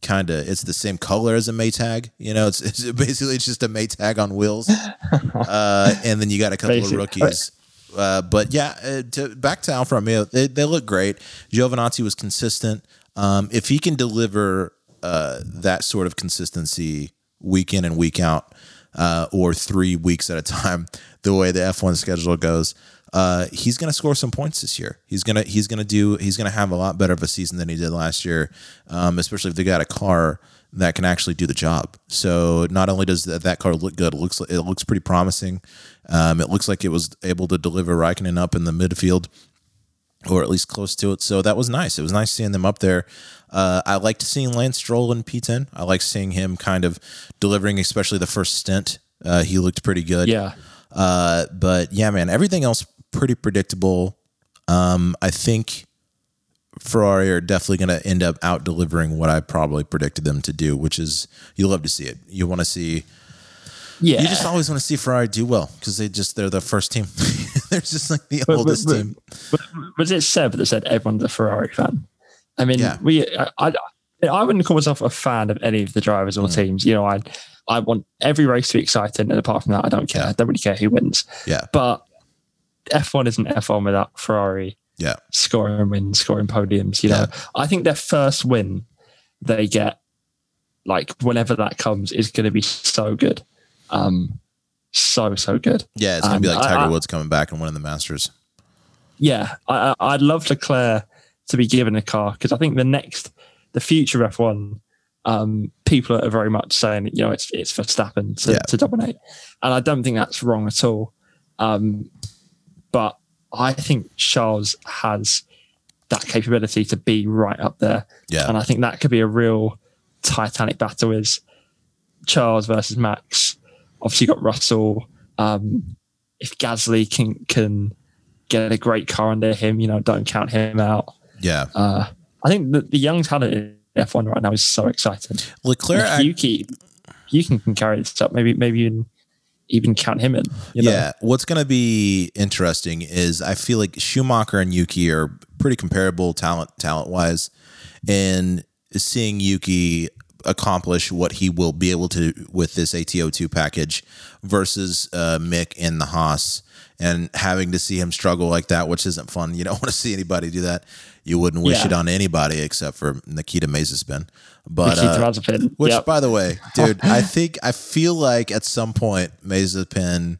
kind of it's the same color as a Maytag. You know, it's, it's basically it's just a Maytag on wheels. uh, and then you got a couple Basic. of rookies. Uh, but yeah, uh, to, back to Alfa Romeo, they, they look great. Giovinazzi was consistent. Um, if he can deliver uh, that sort of consistency week in and week out, uh, or three weeks at a time, the way the F1 schedule goes, uh, he's going to score some points this year. He's gonna he's gonna do he's gonna have a lot better of a season than he did last year, um, especially if they got a car that can actually do the job. So not only does that, that car look good, it looks it looks pretty promising. Um, it looks like it was able to deliver Raikkonen up in the midfield or at least close to it. So that was nice. It was nice seeing them up there. Uh, I liked seeing Lance Stroll in P10. I like seeing him kind of delivering, especially the first stint. Uh, he looked pretty good. Yeah. Uh, but yeah, man, everything else pretty predictable. Um, I think Ferrari are definitely going to end up out delivering what I probably predicted them to do, which is you love to see it. You want to see. Yeah. You just always want to see Ferrari do well because they just they're the first team. they're just like the But- oldest but- team. But was it Seb that said everyone's a Ferrari fan? I mean, Yeah. we I, I I wouldn't call myself a fan of any of the drivers Mm. or teams. You know, I I want every race to be exciting, and apart from that, I don't care. I don't really care who wins. Yeah, But F1 isn't F1 without Ferrari yeah, scoring wins, scoring podiums. You know, I think their first win they get, like whenever that comes, is going to be so good. Um, so so good. yeah. It's gonna be Um, like Tiger I- Woods coming back and winning the Masters. Yeah, I, I- I'd love Leclerc to be given a car because I think the next, the future F1, um, people are very much saying you know it's it's Verstappen to, Yeah. to dominate, and I don't think that's wrong at all. Um, but I think Charles has that capability to be right up there, Yeah, and I think that could be a real Titanic battle. Is Charles versus Max? Obviously, you got Russell. Um, if Gasly can can get a great car under him, you know, don't count him out. yeah. Uh, I think the, the young talent in F1 right now is so exciting. Leclerc, Yuki, Yuki can carry this up. Maybe maybe even even count him in. You know? Yeah, what's going to be interesting is I feel like Schumacher and Yuki are pretty comparable talent talent wise, and seeing Yuki accomplish what he will be able to with this AT02 package versus uh, Mick in the Haas and having to see him struggle like that, which isn't fun. You don't want to see anybody do that. You wouldn't wish Yeah. it on anybody except for Nikita Mazepin. But Nikita uh, Mazepin. which, Yep. by the way, dude, I think I feel like at some point Mazepin,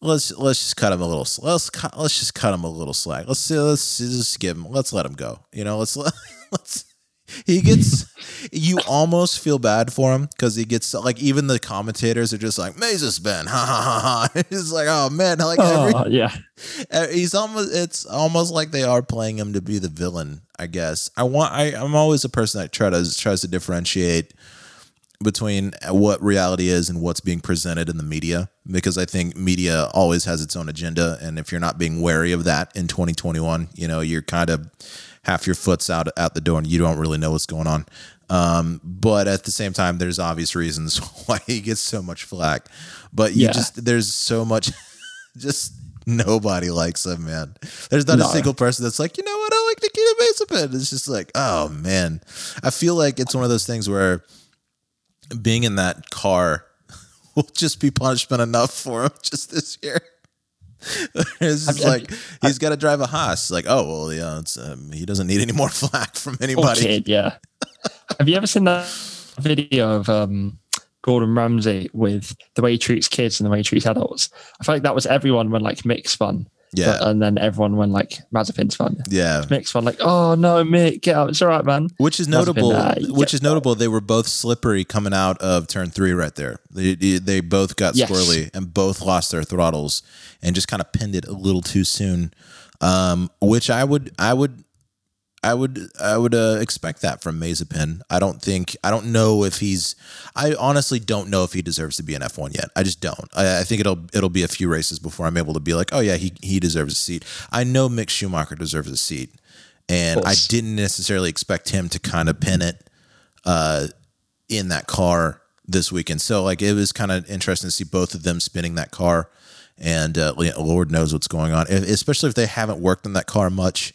let's let's just cut him a little. Let's let's just cut him a little slack. Let's see. Let's just give him. Let's let him go. You know. Let's let. Let's. He gets. you almost feel bad for him because he gets like even the commentators are just like Mazepin, ha ha ha ha. It's like oh man, like every, Oh, yeah. uh, he's almost it's almost like they are playing him to be the villain i guess i want i i'm always a person that try to tries to differentiate between what reality is and what's being presented in the media because I think media always has its own agenda and if you're not being wary of that in 2021, you know, you're kind of half your foot's out out the door and you don't really know what's going on. Um, but at the same time, there's obvious reasons why he gets so much flack. But you Yeah. just there's so much, just nobody likes him, man. There's not No. a single person that's like, you know what, I like Nikita Mazepin. It's just like, oh man, I feel like it's one of those things where being in that car will just be punishment enough for him just this year. it's just like he's got to drive a Haas. Like, oh well, yeah, it's, um, he doesn't need any more flack from anybody. kid, yeah. Have you ever seen that video of um, Gordon Ramsay with the way he treats kids and the way he treats adults? I feel like that was everyone when like Mick's fun. Yeah, But- and then everyone went like Mazepin's fun. yeah. Mick's fun, like, oh no, Mick, get out. It's all right, man. Which is Must have been, notable. uh, which is notable. They were both slippery coming out of turn three right there. They they, they both got Yes. squirrely and both lost their throttles and just kind of pinned it a little too soon. Um, which I would I would I would I would uh, expect that from Mazepin. I don't think I don't know if he's. I honestly don't know if he deserves to be an F one yet. I just don't. I, I think it'll it'll be a few races before I'm able to be like, oh yeah, he he deserves a seat. I know Mick Schumacher deserves a seat, and I didn't necessarily expect him to kind of pin it uh, in that car this weekend. So like it was kind of interesting to see both of them spinning that car, and uh, Lord knows what's going on, especially if they haven't worked on that car much.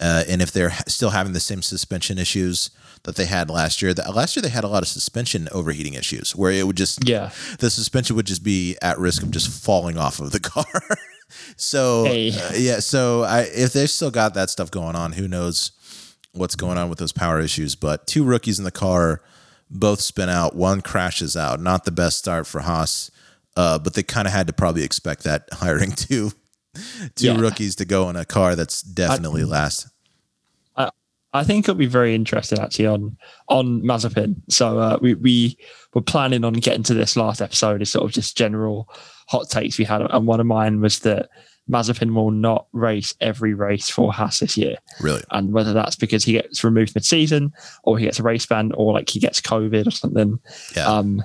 Uh, and if they're still having the same suspension issues that they had last year, that last year they had a lot of suspension overheating issues where it would just Yeah. the suspension would just be at risk of just falling off of the car. so Hey. uh, yeah, so I if they've still got that stuff going on, who knows what's going on with those power issues? But two rookies in the car, both spin out, one crashes out. Not the best start for Haas, uh, but they kind of had to probably expect that hiring two two Yeah. rookies to go in a car that's definitely last. I I think it'll be very interesting actually on on Mazepin. So uh, we we were planning on getting to this last episode as sort of just general hot takes we had, and one of mine was that Mazepin will not race every race for Haas this year, Really, and whether that's because he gets removed mid-season or he gets a race ban or like he gets COVID or something. yeah, Um,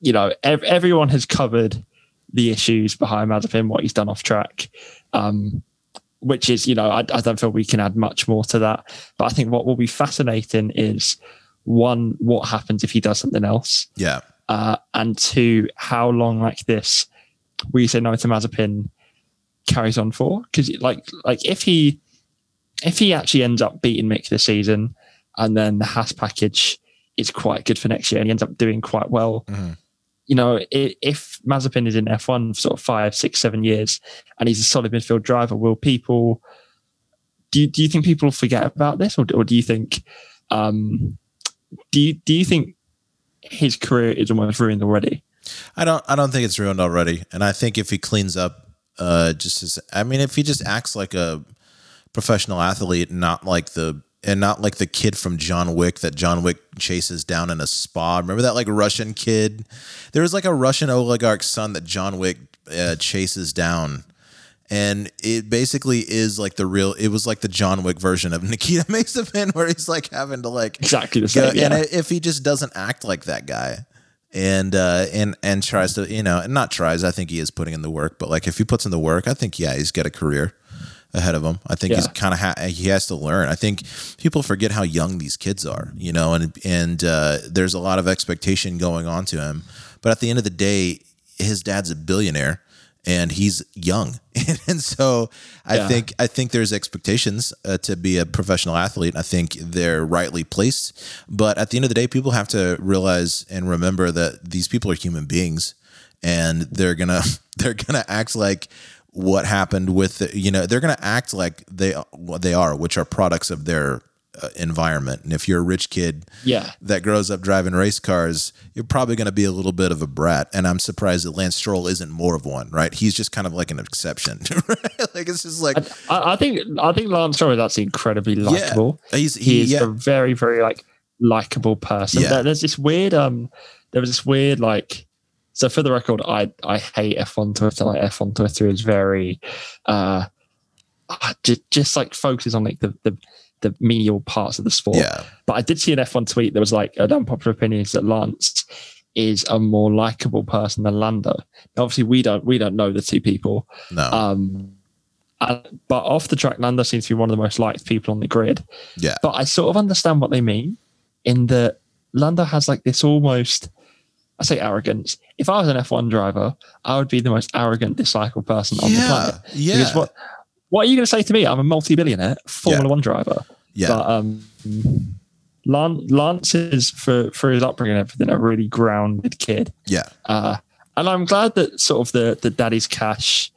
you know, ev- everyone has covered the issues behind Mazepin, what he's done off track. Um, which is, you know, I, I don't feel we can add much more to that. But I think what will be fascinating is one, what happens if he does something else, yeah, uh, and two, how long like this we say no to Mazepin carries on for. Because like, like if he if he actually ends up beating Mick this season, and then the Haas package is quite good for next year, and he ends up doing quite well. Mhm. You know, if Mazepin is in F1 for sort of five, six, seven years, and he's a solid midfield driver, will people? Do you, do you think people forget about this, or, or do you think? Um, do you do you think his career is almost ruined already? I don't I don't think it's ruined already. And I think if he cleans up uh just as I mean if he just acts like a professional athlete, not like the and not like the kid from John Wick that John Wick chases down in a spa. Remember that like Russian kid? There was like a Russian oligarch's son that John Wick uh, chases down. And it basically is like the real. It was like the John Wick version of Nikita Mazepin, where he's like having to like Exactly the go, same. Yeah. and if he just doesn't act like that guy and uh and and tries to you know and not tries i think he is putting in the work but like if he puts in the work i think yeah he's got a career ahead of him. I think he's kind of ha- he has to learn. I think people forget how young these kids are you know and and uh there's a lot of expectation going on to him. But at the end of the day his dad's a billionaire and he's young. And so i Yeah. think I think there's expectations uh, to be a professional athlete. I think they're rightly placed, but at the end of the day, people have to realize and remember that these people are human beings, and they're gonna they're gonna act like what happened with the, you know they're gonna act like they what they are, which are products of their uh, environment. And if you're a rich kid yeah. that grows up driving race cars, you're probably going to be a little bit of a brat. And I'm surprised that Lance Stroll isn't more of one, right? He's just kind of like an exception, right? Like it's just like I, I think I think Lance Stroll that's incredibly likable. he's He he, is yeah a very very like likable person. Yeah. There- There's this weird um there was this weird like so for the record I I hate F1 Twitter. Like F1 Twitter is very uh just, just like focuses on like the, the the menial parts of the sport. Yeah. But I did see an F1 tweet that was like an unpopular opinion is that Lance is a more likable person than Lando. Now, obviously, we don't we don't know the two people. No. Um, uh, but off the track, Lando seems to be one of the most liked people on the grid. yeah. But I sort of understand what they mean in that Lando has like this almost, I say arrogance. If I was an F1 driver, I would be the most arrogant, dislikable person on the planet. Yeah. Because what, what are you going to say to me? I'm a multi-billionaire Formula One driver. Yeah. But um, Lance, Lance is for for his upbringing and everything a really grounded kid. yeah. Uh, and I'm glad that sort of the the daddy's cash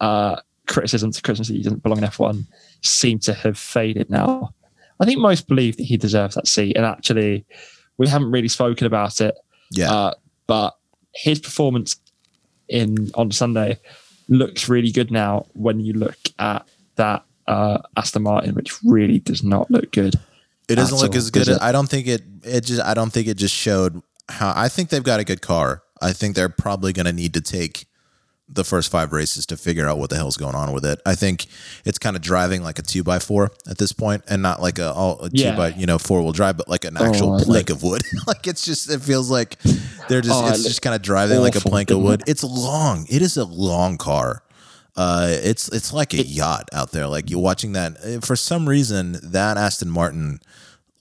uh, criticism to Christmas that he doesn't belong in F1 seem to have faded now. I think most believe that he deserves that seat, and actually, we haven't really spoken about it. Yeah. Uh, but his performance in on Sunday looks really good now when you look at that uh, Aston Martin, which really does not look good. It doesn't look all, as good. it? I don't think it. It just. I don't think it just showed how. I think they've got a good car. I think they're probably going to need to take the first five races to figure out what the hell's going on with it. I think it's kind of driving like a two by four at this point, and not like a all a Yeah. two by you know four wheel drive, but like an actual Oh, it plank of wood. like it's just. It feels like they're just. Oh, it's just kind of driving like a plank of didn't wood. It's long. It is a long car. Uh, it's it's like a yacht out there. Like you're watching that. eh, For some reason, that Aston Martin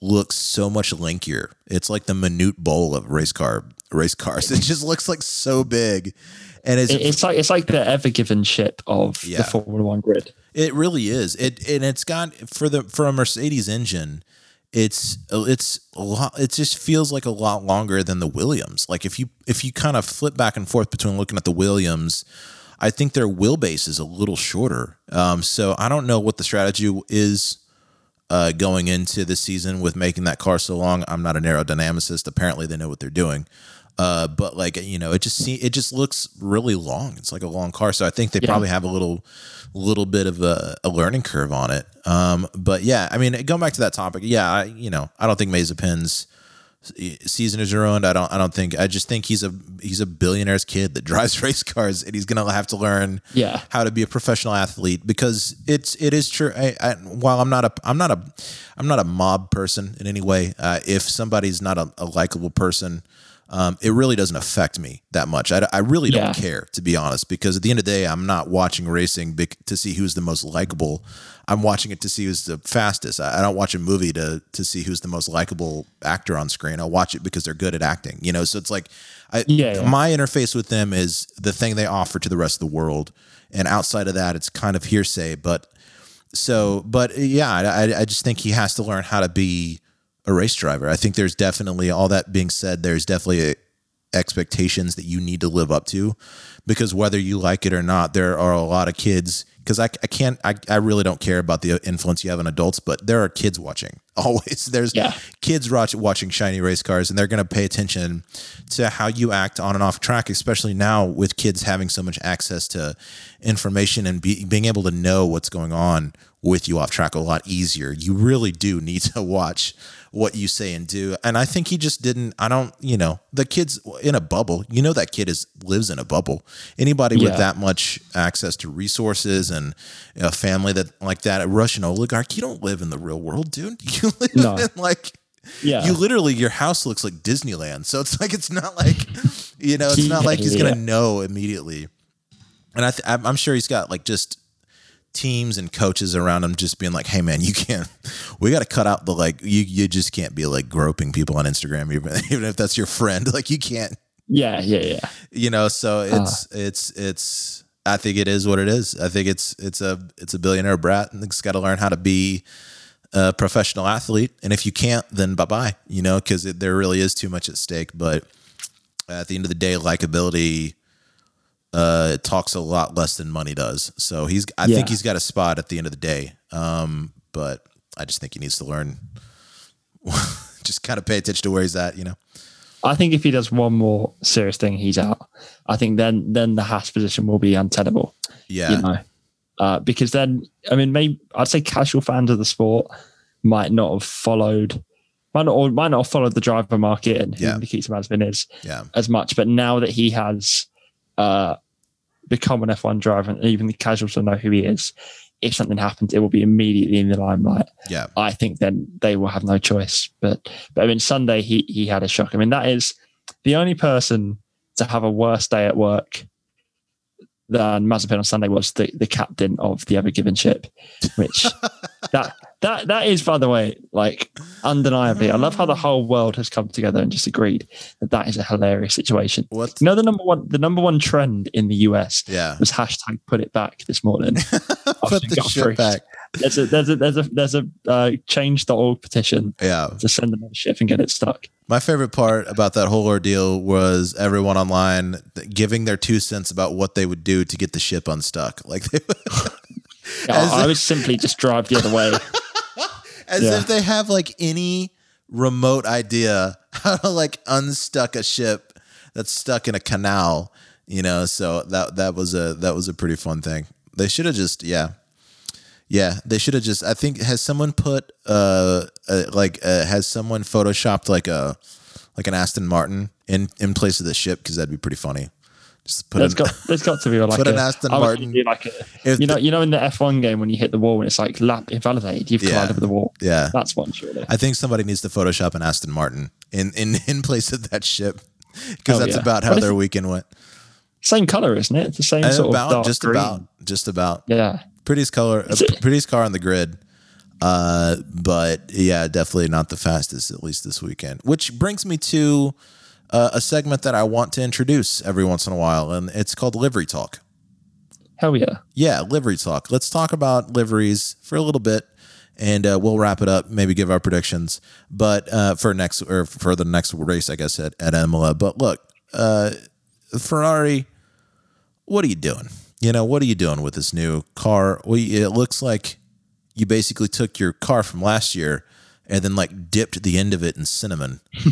looks so much linkier. It's like the minute bowl of race car race cars. It just looks like so big, and it's it's like it's like the ever given ship of Yeah. the Formula One grid. it really is. It and it's got for the for a Mercedes engine. It's it's a lot. It just feels like a lot longer than the Williams. Like if you if you kind of flip back and forth between looking at the Williams, I think their wheelbase is a little shorter. Um, so I don't know what the strategy is uh, going into the season with making that car so long. I'm not an aerodynamicist. Apparently, they know what they're doing. Uh, but like you know, it just see it just looks really long. It's like a long car. So I think they Yeah. probably have a little little bit of a, a learning curve on it. Um, but yeah, I mean, going back to that topic, yeah, I, you know, I don't think Mazepin's season is ruined. I don't. I don't think. I just think he's a he's a billionaire's kid that drives race cars, and he's gonna have to learn Yeah. how to be a professional athlete because it's it is true. I, I, while I'm not a I'm not a I'm not a mob person in any way. Uh, if somebody's not a, a likable person, um, it really doesn't affect me that much. I, I really don't Yeah. care to be honest because at the end of the day, I'm not watching racing to see who's the most likable. I'm watching it to see who's the fastest. I, I don't watch a movie to to see who's the most likable actor on screen. I watch it because they're good at acting. You know, so it's like I, Yeah, yeah. my interface with them is the thing they offer to the rest of the world, and outside of that, it's kind of hearsay. But so, but yeah, I, I just think he has to learn how to be a race driver. I think there's definitely all that being said. There's definitely expectations that you need to live up to because whether you like it or not, there are a lot of kids. Because I, I can't, I, I really don't care about the influence you have on adults, but there are kids watching always. There's Yeah. kids watch, watching shiny race cars and they're going to pay attention to how you act on and off track, especially now with kids having so much access to information and be, being able to know what's going on with you off track a lot easier. You really do need to watch what you say and do. And I think he just didn't, I don't, you know, the kid's in a bubble. You know, that kid is lives in a bubble. Anybody with that much access to resources and a family that like that, a Russian oligarch, you don't live in the real world, dude. You live No. in like, Yeah. you literally your house looks like Disneyland. So it's like it's not like you know, it's not like he's gonna know immediately. And I th- I'm sure he's got like just teams and coaches around him just being like, "Hey man, you can't. We got to cut out the like. You you just can't be like groping people on Instagram, even even if that's your friend. Like you can't. yeah, yeah, yeah. You know. So Uh. it's it's it's. I think it is what it is. I think it's it's a it's a billionaire brat, and it's got to learn how to be a professional athlete. And if you can't, then bye bye. You know, because there really is too much at stake. But at the end of the day, likability uh, talks a lot less than money does. So he's, I think he's got a spot at the end of the day. Um, but I just think he needs to learn, just kind of pay attention to where he's at. You know. I think if he does one more serious thing, he's out. I think then then the Haas position will be untenable. Yeah. You know, uh, because then I mean, maybe I'd say casual fans of the sport might not have followed, might not or might not have followed the driver market and who Yeah. Nikita Mazepin is yeah. as much. But now that he has uh, become an F1 driver, and even the casuals will know who he is, if something happens, it will be immediately in the limelight. Yeah. I think then they will have no choice. But but I mean, Sunday he he had a shock. I mean, that is the only person to have a worse day at work than Mazepin on Sunday was the, the captain of the Ever Given ship, which that that that is, by the way, like undeniably. I love how the whole world has come together and just agreed that that is a hilarious situation. What? You know, the number one the number one trend in the US Yeah. was hashtag Put It Back this morning. Put the shit back. There's a there's a there's a there's a uh, change.org petition Yeah. to send another ship and get it stuck. My favorite part about that whole ordeal was everyone online giving their two cents about what they would do to get the ship unstuck. Like they, Yeah, As- I would simply just drive the other way. as Yeah. if they have like any remote idea how to like unstuck a ship that's stuck in a canal, you know. So that that was a that was a pretty fun thing. They should have just yeah. Yeah, they should have just. I think has someone put uh, uh like uh, has someone photoshopped like a like an Aston Martin in in place of the ship because that'd be pretty funny. Just put There's an, got there's got to be like Put a, an Aston Martin. like a, you know the- you know in the F1 game when you hit the wall and it's like lap invalidated, you've Yeah. collided with the wall. yeah. That's one surely. I think somebody needs to Photoshop an Aston Martin in in in place of that ship because Oh, that's yeah. about how if- their weekend went. Same color, isn't it? It's the same Uh, sort about of dark just green. about just about Yeah. prettiest color, uh, prettiest car on the grid. Uh, but yeah, definitely not the fastest, at least this weekend. Which brings me to uh, a segment that I want to introduce every once in a while, and it's called Livery Talk. Hell yeah. Yeah, livery talk. Let's talk about liveries for a little bit, and uh, we'll wrap it up. Maybe give our predictions, but uh, for next or for the next race, I guess at at Imola. But look, uh, Ferrari, what are you doing? You know, what are you doing with this new car? Well, it looks like you basically took your car from last year and then like dipped the end of it in cinnamon,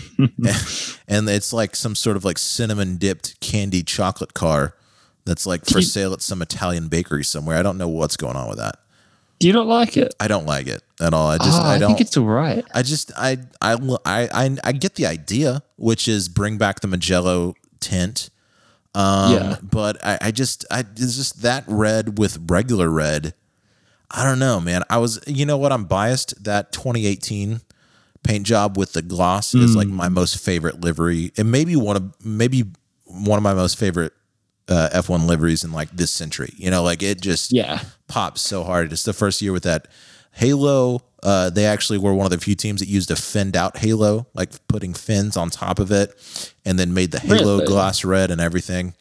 and it's like some sort of like cinnamon dipped candy chocolate car that's like for sale at some Italian bakery somewhere. I don't know what's going on with that. Do you not like it? I don't like it at all. I just Ah, I I don't. think it's all right. I just I I I I I get the idea, which is bring back the Mugello tint. Um, Yeah. But I, I just I it's just that red with regular red. I don't know, man. I was you know what I'm biased that 2018 paint job with the gloss is like my most favorite livery. and maybe one of maybe one of my most favorite uh, F1 liveries in like this century. You know, like it just Yeah. pops so hard. It's the first year with that Halo. Uh, they actually were one of the few teams that used a finned out Halo, like putting fins on top of it, and then made the Halo Really? gloss red and everything.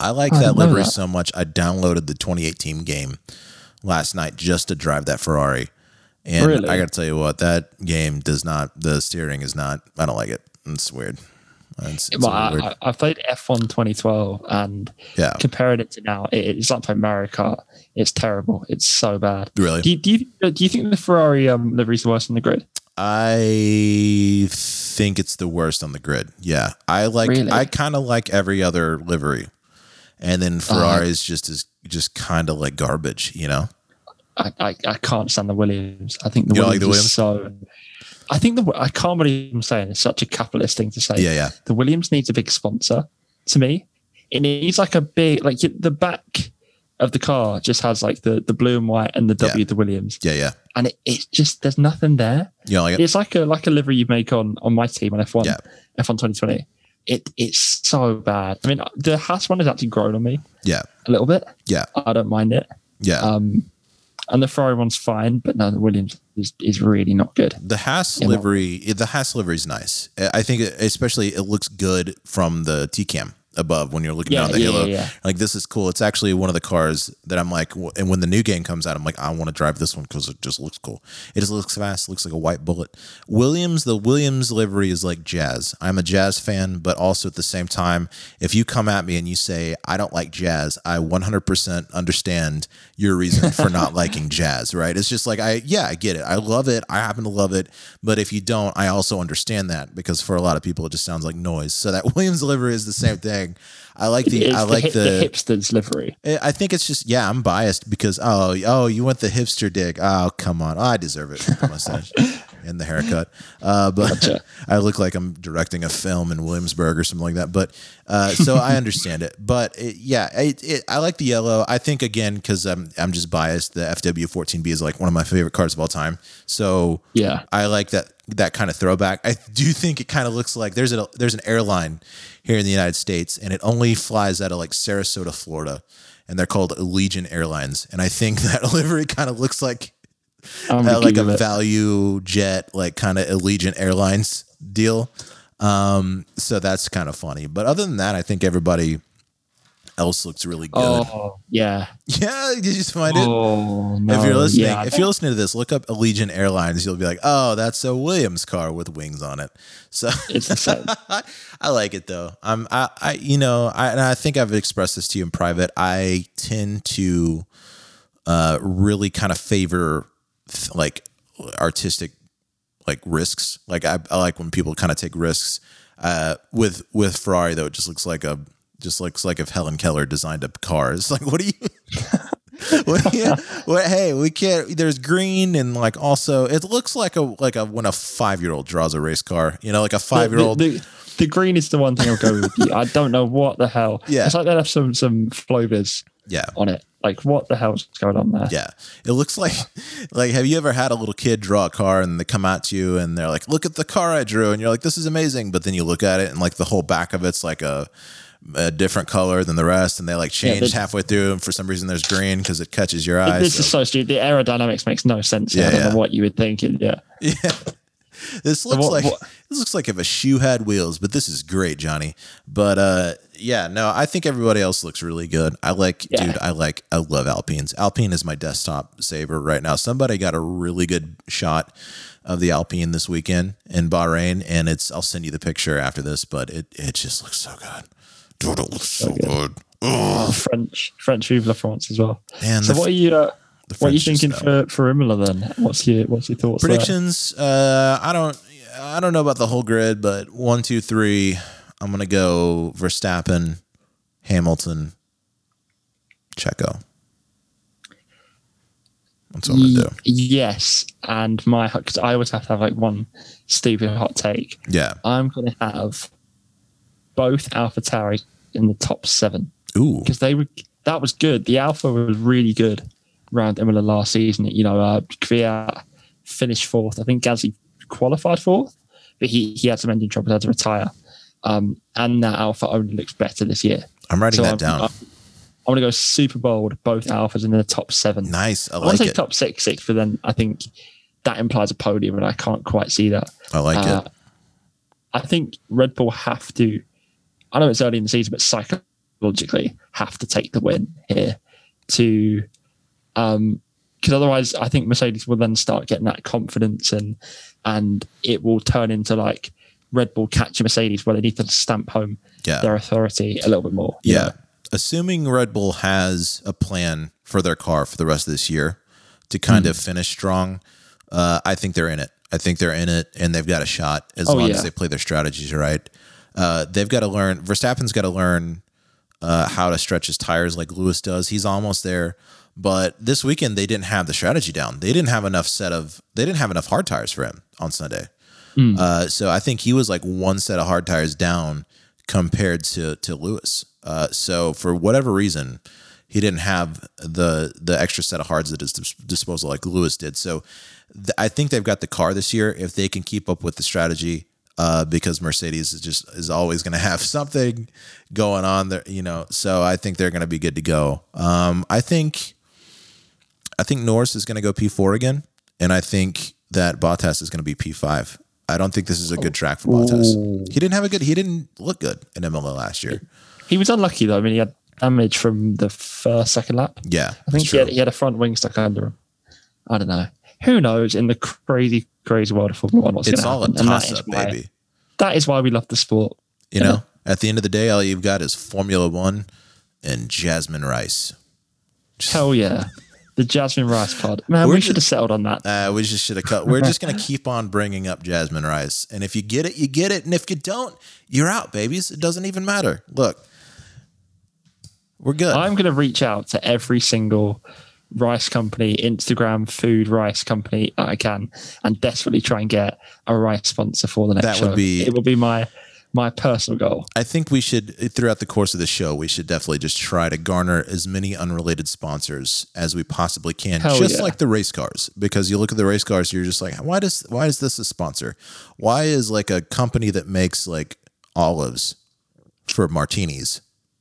I like I that livery that. so much. I downloaded the 2018 game last night just to drive that Ferrari, and Really? I got to tell you what, that game does not. The steering is not. I don't like it. It's weird. It's, it's Well. I, I played F1 2012 and yeah, comparing it to now, it, it's like playing Mario Kart. It's terrible. It's so bad. really. Do you, do you, do you think the Ferrari um, livery is worse than the grid? I think it's the worst on the grid. Yeah, I like. Really? I kind of like every other livery, and then uh, Ferrari's just is just kind of like garbage. You know? I, I, I can't stand the Williams. I think the You Williams, like the is so. I think the I can't believe I'm saying it's such a capitalist thing to say. Yeah, yeah, The Williams needs a big sponsor. To me, it needs like a big like the back of the car just has like the the blue and white and the W the Williams, yeah, yeah. and it, it's just there's nothing there. Yeah, like it? It's like a like a livery you make on on my team on F1 Yeah. F1 2020. It it's so bad. I mean, the Haas one has actually grown on me yeah, a little bit. yeah, I don't mind it. yeah. Um, and the Ferrari one's fine, but no, the Williams is, is really not good. the Haas livery, the Haas livery is nice. I think, especially, it looks good from the T cam above when you're looking Yeah, down the yeah, halo. yeah. Like this is cool. It's actually one of the cars that I'm like, and when the new game comes out, I'm like, I want to drive this one because it just looks cool. It just looks fast. Looks like a white bullet. Williams, the Williams livery is like jazz. I'm a jazz fan, but also at the same time, if you come at me and you say I don't like jazz, I 100% understand your reason for not liking jazz. Right? It's just like I, yeah, I get it. I love it. I happen to love it. But if you don't, I also understand that because for a lot of people, it just sounds like noise. So that Williams livery is the same thing. I like the I like hip- the, hipsters livery. I I think it's just yeah, I'm biased because oh oh you went the hipster dig. Oh come on, oh, I deserve it. the mustache. and the haircut. Uh, but Gotcha. I look like I'm directing a film in Williamsburg or something like that. But uh, so I understand it. But it, yeah, it, it, I like the yellow. I think again because I'm I'm just biased. The FW14B is like one of my favorite cars of all time. So Yeah. I like that that kind of throwback. I do think it kind of looks like there's a there's an airline here in the United States, and it only flies out of like Sarasota, Florida, and they're called Allegiant Airlines. And I think that livery kind of looks like uh, like a it. value jet, like kind of Allegiant Airlines deal. Um, so that's kind of funny. But other than that, I think everybody else looks really good. Oh yeah. Yeah, did you just find it? Oh no. if you're listening, yeah, if you're listening to this, look up Allegiant Airlines. You'll be like, "Oh, that's a Williams car with wings on it." So it's the same. I like it though. I'm, I, I, you know, I, and I think I've expressed this to you in private. I tend to uh, really kind of favor th- like artistic like risks. Like I, I like when people kind of take risks. Uh, with with Ferrari though, it just looks like a just looks like if Helen Keller designed a car. It's like, what do you? what what, hey, we can't. There's green and like also, it looks like a like a when a five year old draws a race car. You know, like a five year old. The, the, the green is the one thing I'll go with you. I don't know what the hell. Yeah. It's like they have some some flow-vis Yeah, on it. Like what the hell's going on there? yeah. It looks like like have you ever had a little kid draw a car and they come out to you and they're like, look at the car I drew, and you're like, this is amazing. But then you look at it and like the whole back of it's like a a different color than the rest, and they like Yeah, halfway through, and for some reason there's green because it catches your eye. This so- is so stupid. The aerodynamics makes no sense. Yeah, I don't yeah. know what you would think. Yeah. Yeah. This looks what- like what- this looks like if a shoe had wheels, but this is great, Johnny. But uh yeah, no, I think everybody else looks really good. I like Yeah. dude, I like I love Alpines. Alpine is my desktop saver right now. Somebody got a really good shot of the Alpine this weekend in Bahrain and it's I'll send you the picture after this, but it it just looks so good. Dude, it looks so, good. Oh, French French Vive la France as well. man, So what are you uh, what are you thinking for for Imola then? What's your what's your thoughts? predictions uh i don't i don't know about the whole grid but one two three i'm gonna go verstappen hamilton checo that's what i'm gonna do Yes, and my because I always have to have like one stupid hot take. yeah I'm going to have both AlphaTauri in the top seven ooh because they were that was good. The Alpha was really good around Imola last season. You know, uh, Kvyat finished fourth. I think Gasly qualified fourth, but he he had some engine trouble, had to retire. Um, and that Alpha only looks better this year. i'm writing So that I'm, down I'm, I'm going to go super bold. Both Alphas in the top seven. nice i I want like to say it top six, six, but then I think that implies a podium, and I can't quite see that. i like Uh, it I think Red Bull have to. I know it's early in the season, but psychologically have to take the win here to, um, because otherwise I think Mercedes will then start getting that confidence and and it will turn into like Red Bull catch Mercedes where they need to stamp home yeah their authority a little bit more. yeah know? assuming red bull has a plan for their car for the rest of this year to kind Hmm. of finish strong uh, i think they're in it i think they're in it and they've got a shot as Oh, long yeah. as they play their strategies right uh, they've got to learn verstappen's got to learn uh, how to stretch his tires like lewis does he's almost there but this weekend they didn't have the strategy down they didn't have enough set of they didn't have enough hard tires for him on sunday uh, so I think he was like one set of hard tires down compared to to Lewis. Uh, so for whatever reason, he didn't have the the extra set of hards at his disposal like Lewis did. So th- I think they've got the car this year if they can keep up with the strategy. Uh, because Mercedes is just is always going to have something going on there, you know. So I think they're going to be good to go. Um, I think I think Norris is going to go P4 again, and I think that Bottas is going to be P5. I don't think this is a good track for Bottas. Ooh. He didn't have a good. He didn't look good in Imola last year. He was unlucky though. I mean, he had damage from the first, second lap. Yeah, I think he had, he had a front wing stuck under him. I don't know. Who knows in the crazy, crazy world of Formula One what's It's all a happen? That toss up, why- baby. That is why we love the sport. You know, at the end of the day, all you've got is Formula One and Jasmine Rice. Hell yeah. The Jasmine Rice pod. Man, We're we should have settled on that. Uh, we just should have cut. We're just gonna keep on bringing up Jasmine Rice, and if you get it, you get it, and if you don't, you're out, babies. It doesn't even matter. Look, we're good. I'm going to reach out to every single rice company, Instagram food rice company I can, and desperately try and get a rice sponsor for the next That show. would be- it would be my my personal goal. I think we should, throughout the course of the show, we should definitely just try to garner as many unrelated sponsors as we possibly can, Hell just yeah. like the race cars. Because you look at the race cars, you're just like, why does why is this a sponsor? Why is like a company that makes like olives for martinis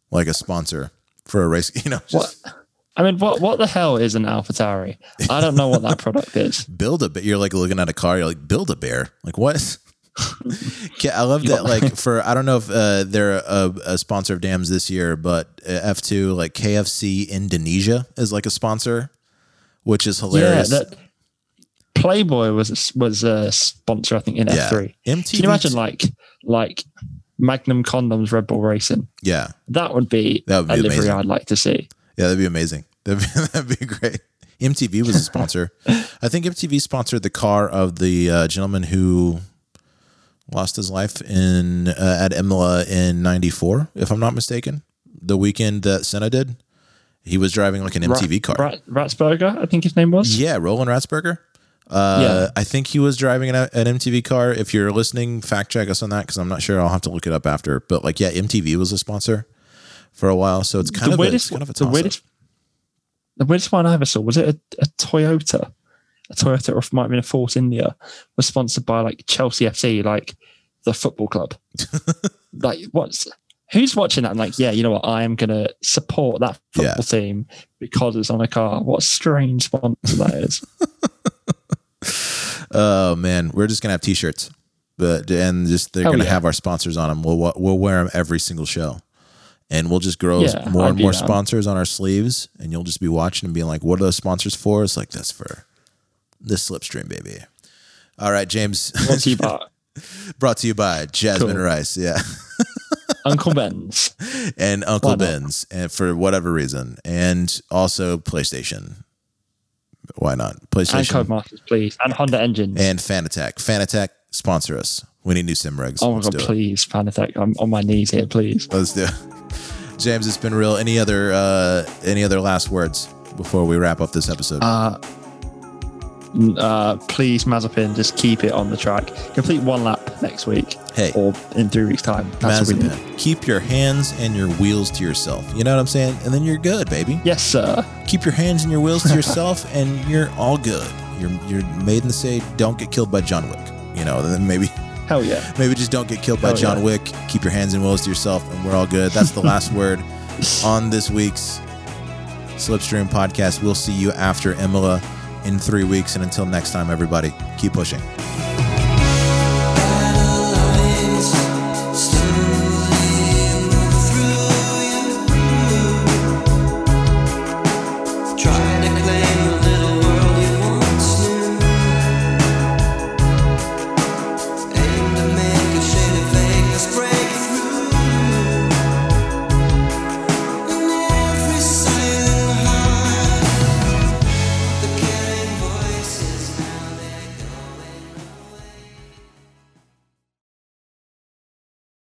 like a sponsor for a race? You know, just What? I mean, what what the hell is an AlphaTauri? I don't know what that product is. build a. Bear. You're like looking at a car, you're like, build a bear. Like what? I love that. Like for I don't know if uh, they're a, a sponsor of Dams this year, but uh, F two like KFC Indonesia is like a sponsor, which is hilarious. Yeah, that Playboy was was a sponsor, I think, in F3. MTV Can you imagine like like Magnum condoms, Red Bull Racing? yeah, That would be, That would be a livery. I'd like to see. Yeah, that'd be amazing. That'd be, that'd be great. MTV was a sponsor. I think MTV sponsored the car of the uh, gentleman who lost his life in uh, at Imola in '94, if I'm not mistaken. The weekend that Senna did, he was driving like an MTV car. Rat, Ratsburger, I think his name was. Yeah, Roland Ratzenberger. Uh, Yeah. I think he was driving an, an MTV car. If you're listening, fact check us on that because I'm not sure. I'll have to look it up after. But like, yeah, MTV was a sponsor for a while, so it's kind the of a, weirdest, it's kind of a the weirdest, the weirdest one I ever saw was it a, a Toyota, a Toyota, or it might have been a Force India, was sponsored by like Chelsea FC, like the football club. like, what's who's watching that? I'm like, yeah, you know what? I am gonna support that football Yeah. team because it's on a car. What a strange sponsor that is. Oh man, we're just gonna have T-shirts, but and just they're Hell gonna yeah. have our sponsors on them. We'll we'll wear them every single show, and we'll just grow Yeah, more I'd and more down. sponsors on our sleeves, and you'll just be watching and being like, "What are those sponsors for?" It's like that's for this slipstream, baby. All right, James. Brought to you by Brought to you by Jasmine Cool. Rice, yeah, Uncle Ben's. and Uncle Why not? Ben's, and for whatever reason, and also PlayStation. Why not PlayStation. And Codemasters, please. And Honda engines. and Fanatec? Fanatec sponsor us. We need new sim rigs. oh my Let's god, please, Fanatec. I'm on my knees here, please. Let's do it. James, it's been real. Any other uh any other last words before we wrap up this episode? Uh, uh, please, Mazepin, just keep it on the track. Complete one lap next week hey, or in three weeks' time. That's what we need. Mazepin, keep your hands and your wheels to yourself. You know what I'm saying? And then you're good, baby. Yes, sir. Keep your hands and your wheels to yourself, and you're all good. You're you're made in the say, don't get killed by John Wick. You know, then maybe Hell yeah. maybe just don't get killed by Hell John yeah. Wick. Keep your hands and wheels to yourself, and we're all good. That's the last word on this week's Slipstream podcast. We'll see you after Imola in three weeks, and until next time, everybody, keep pushing.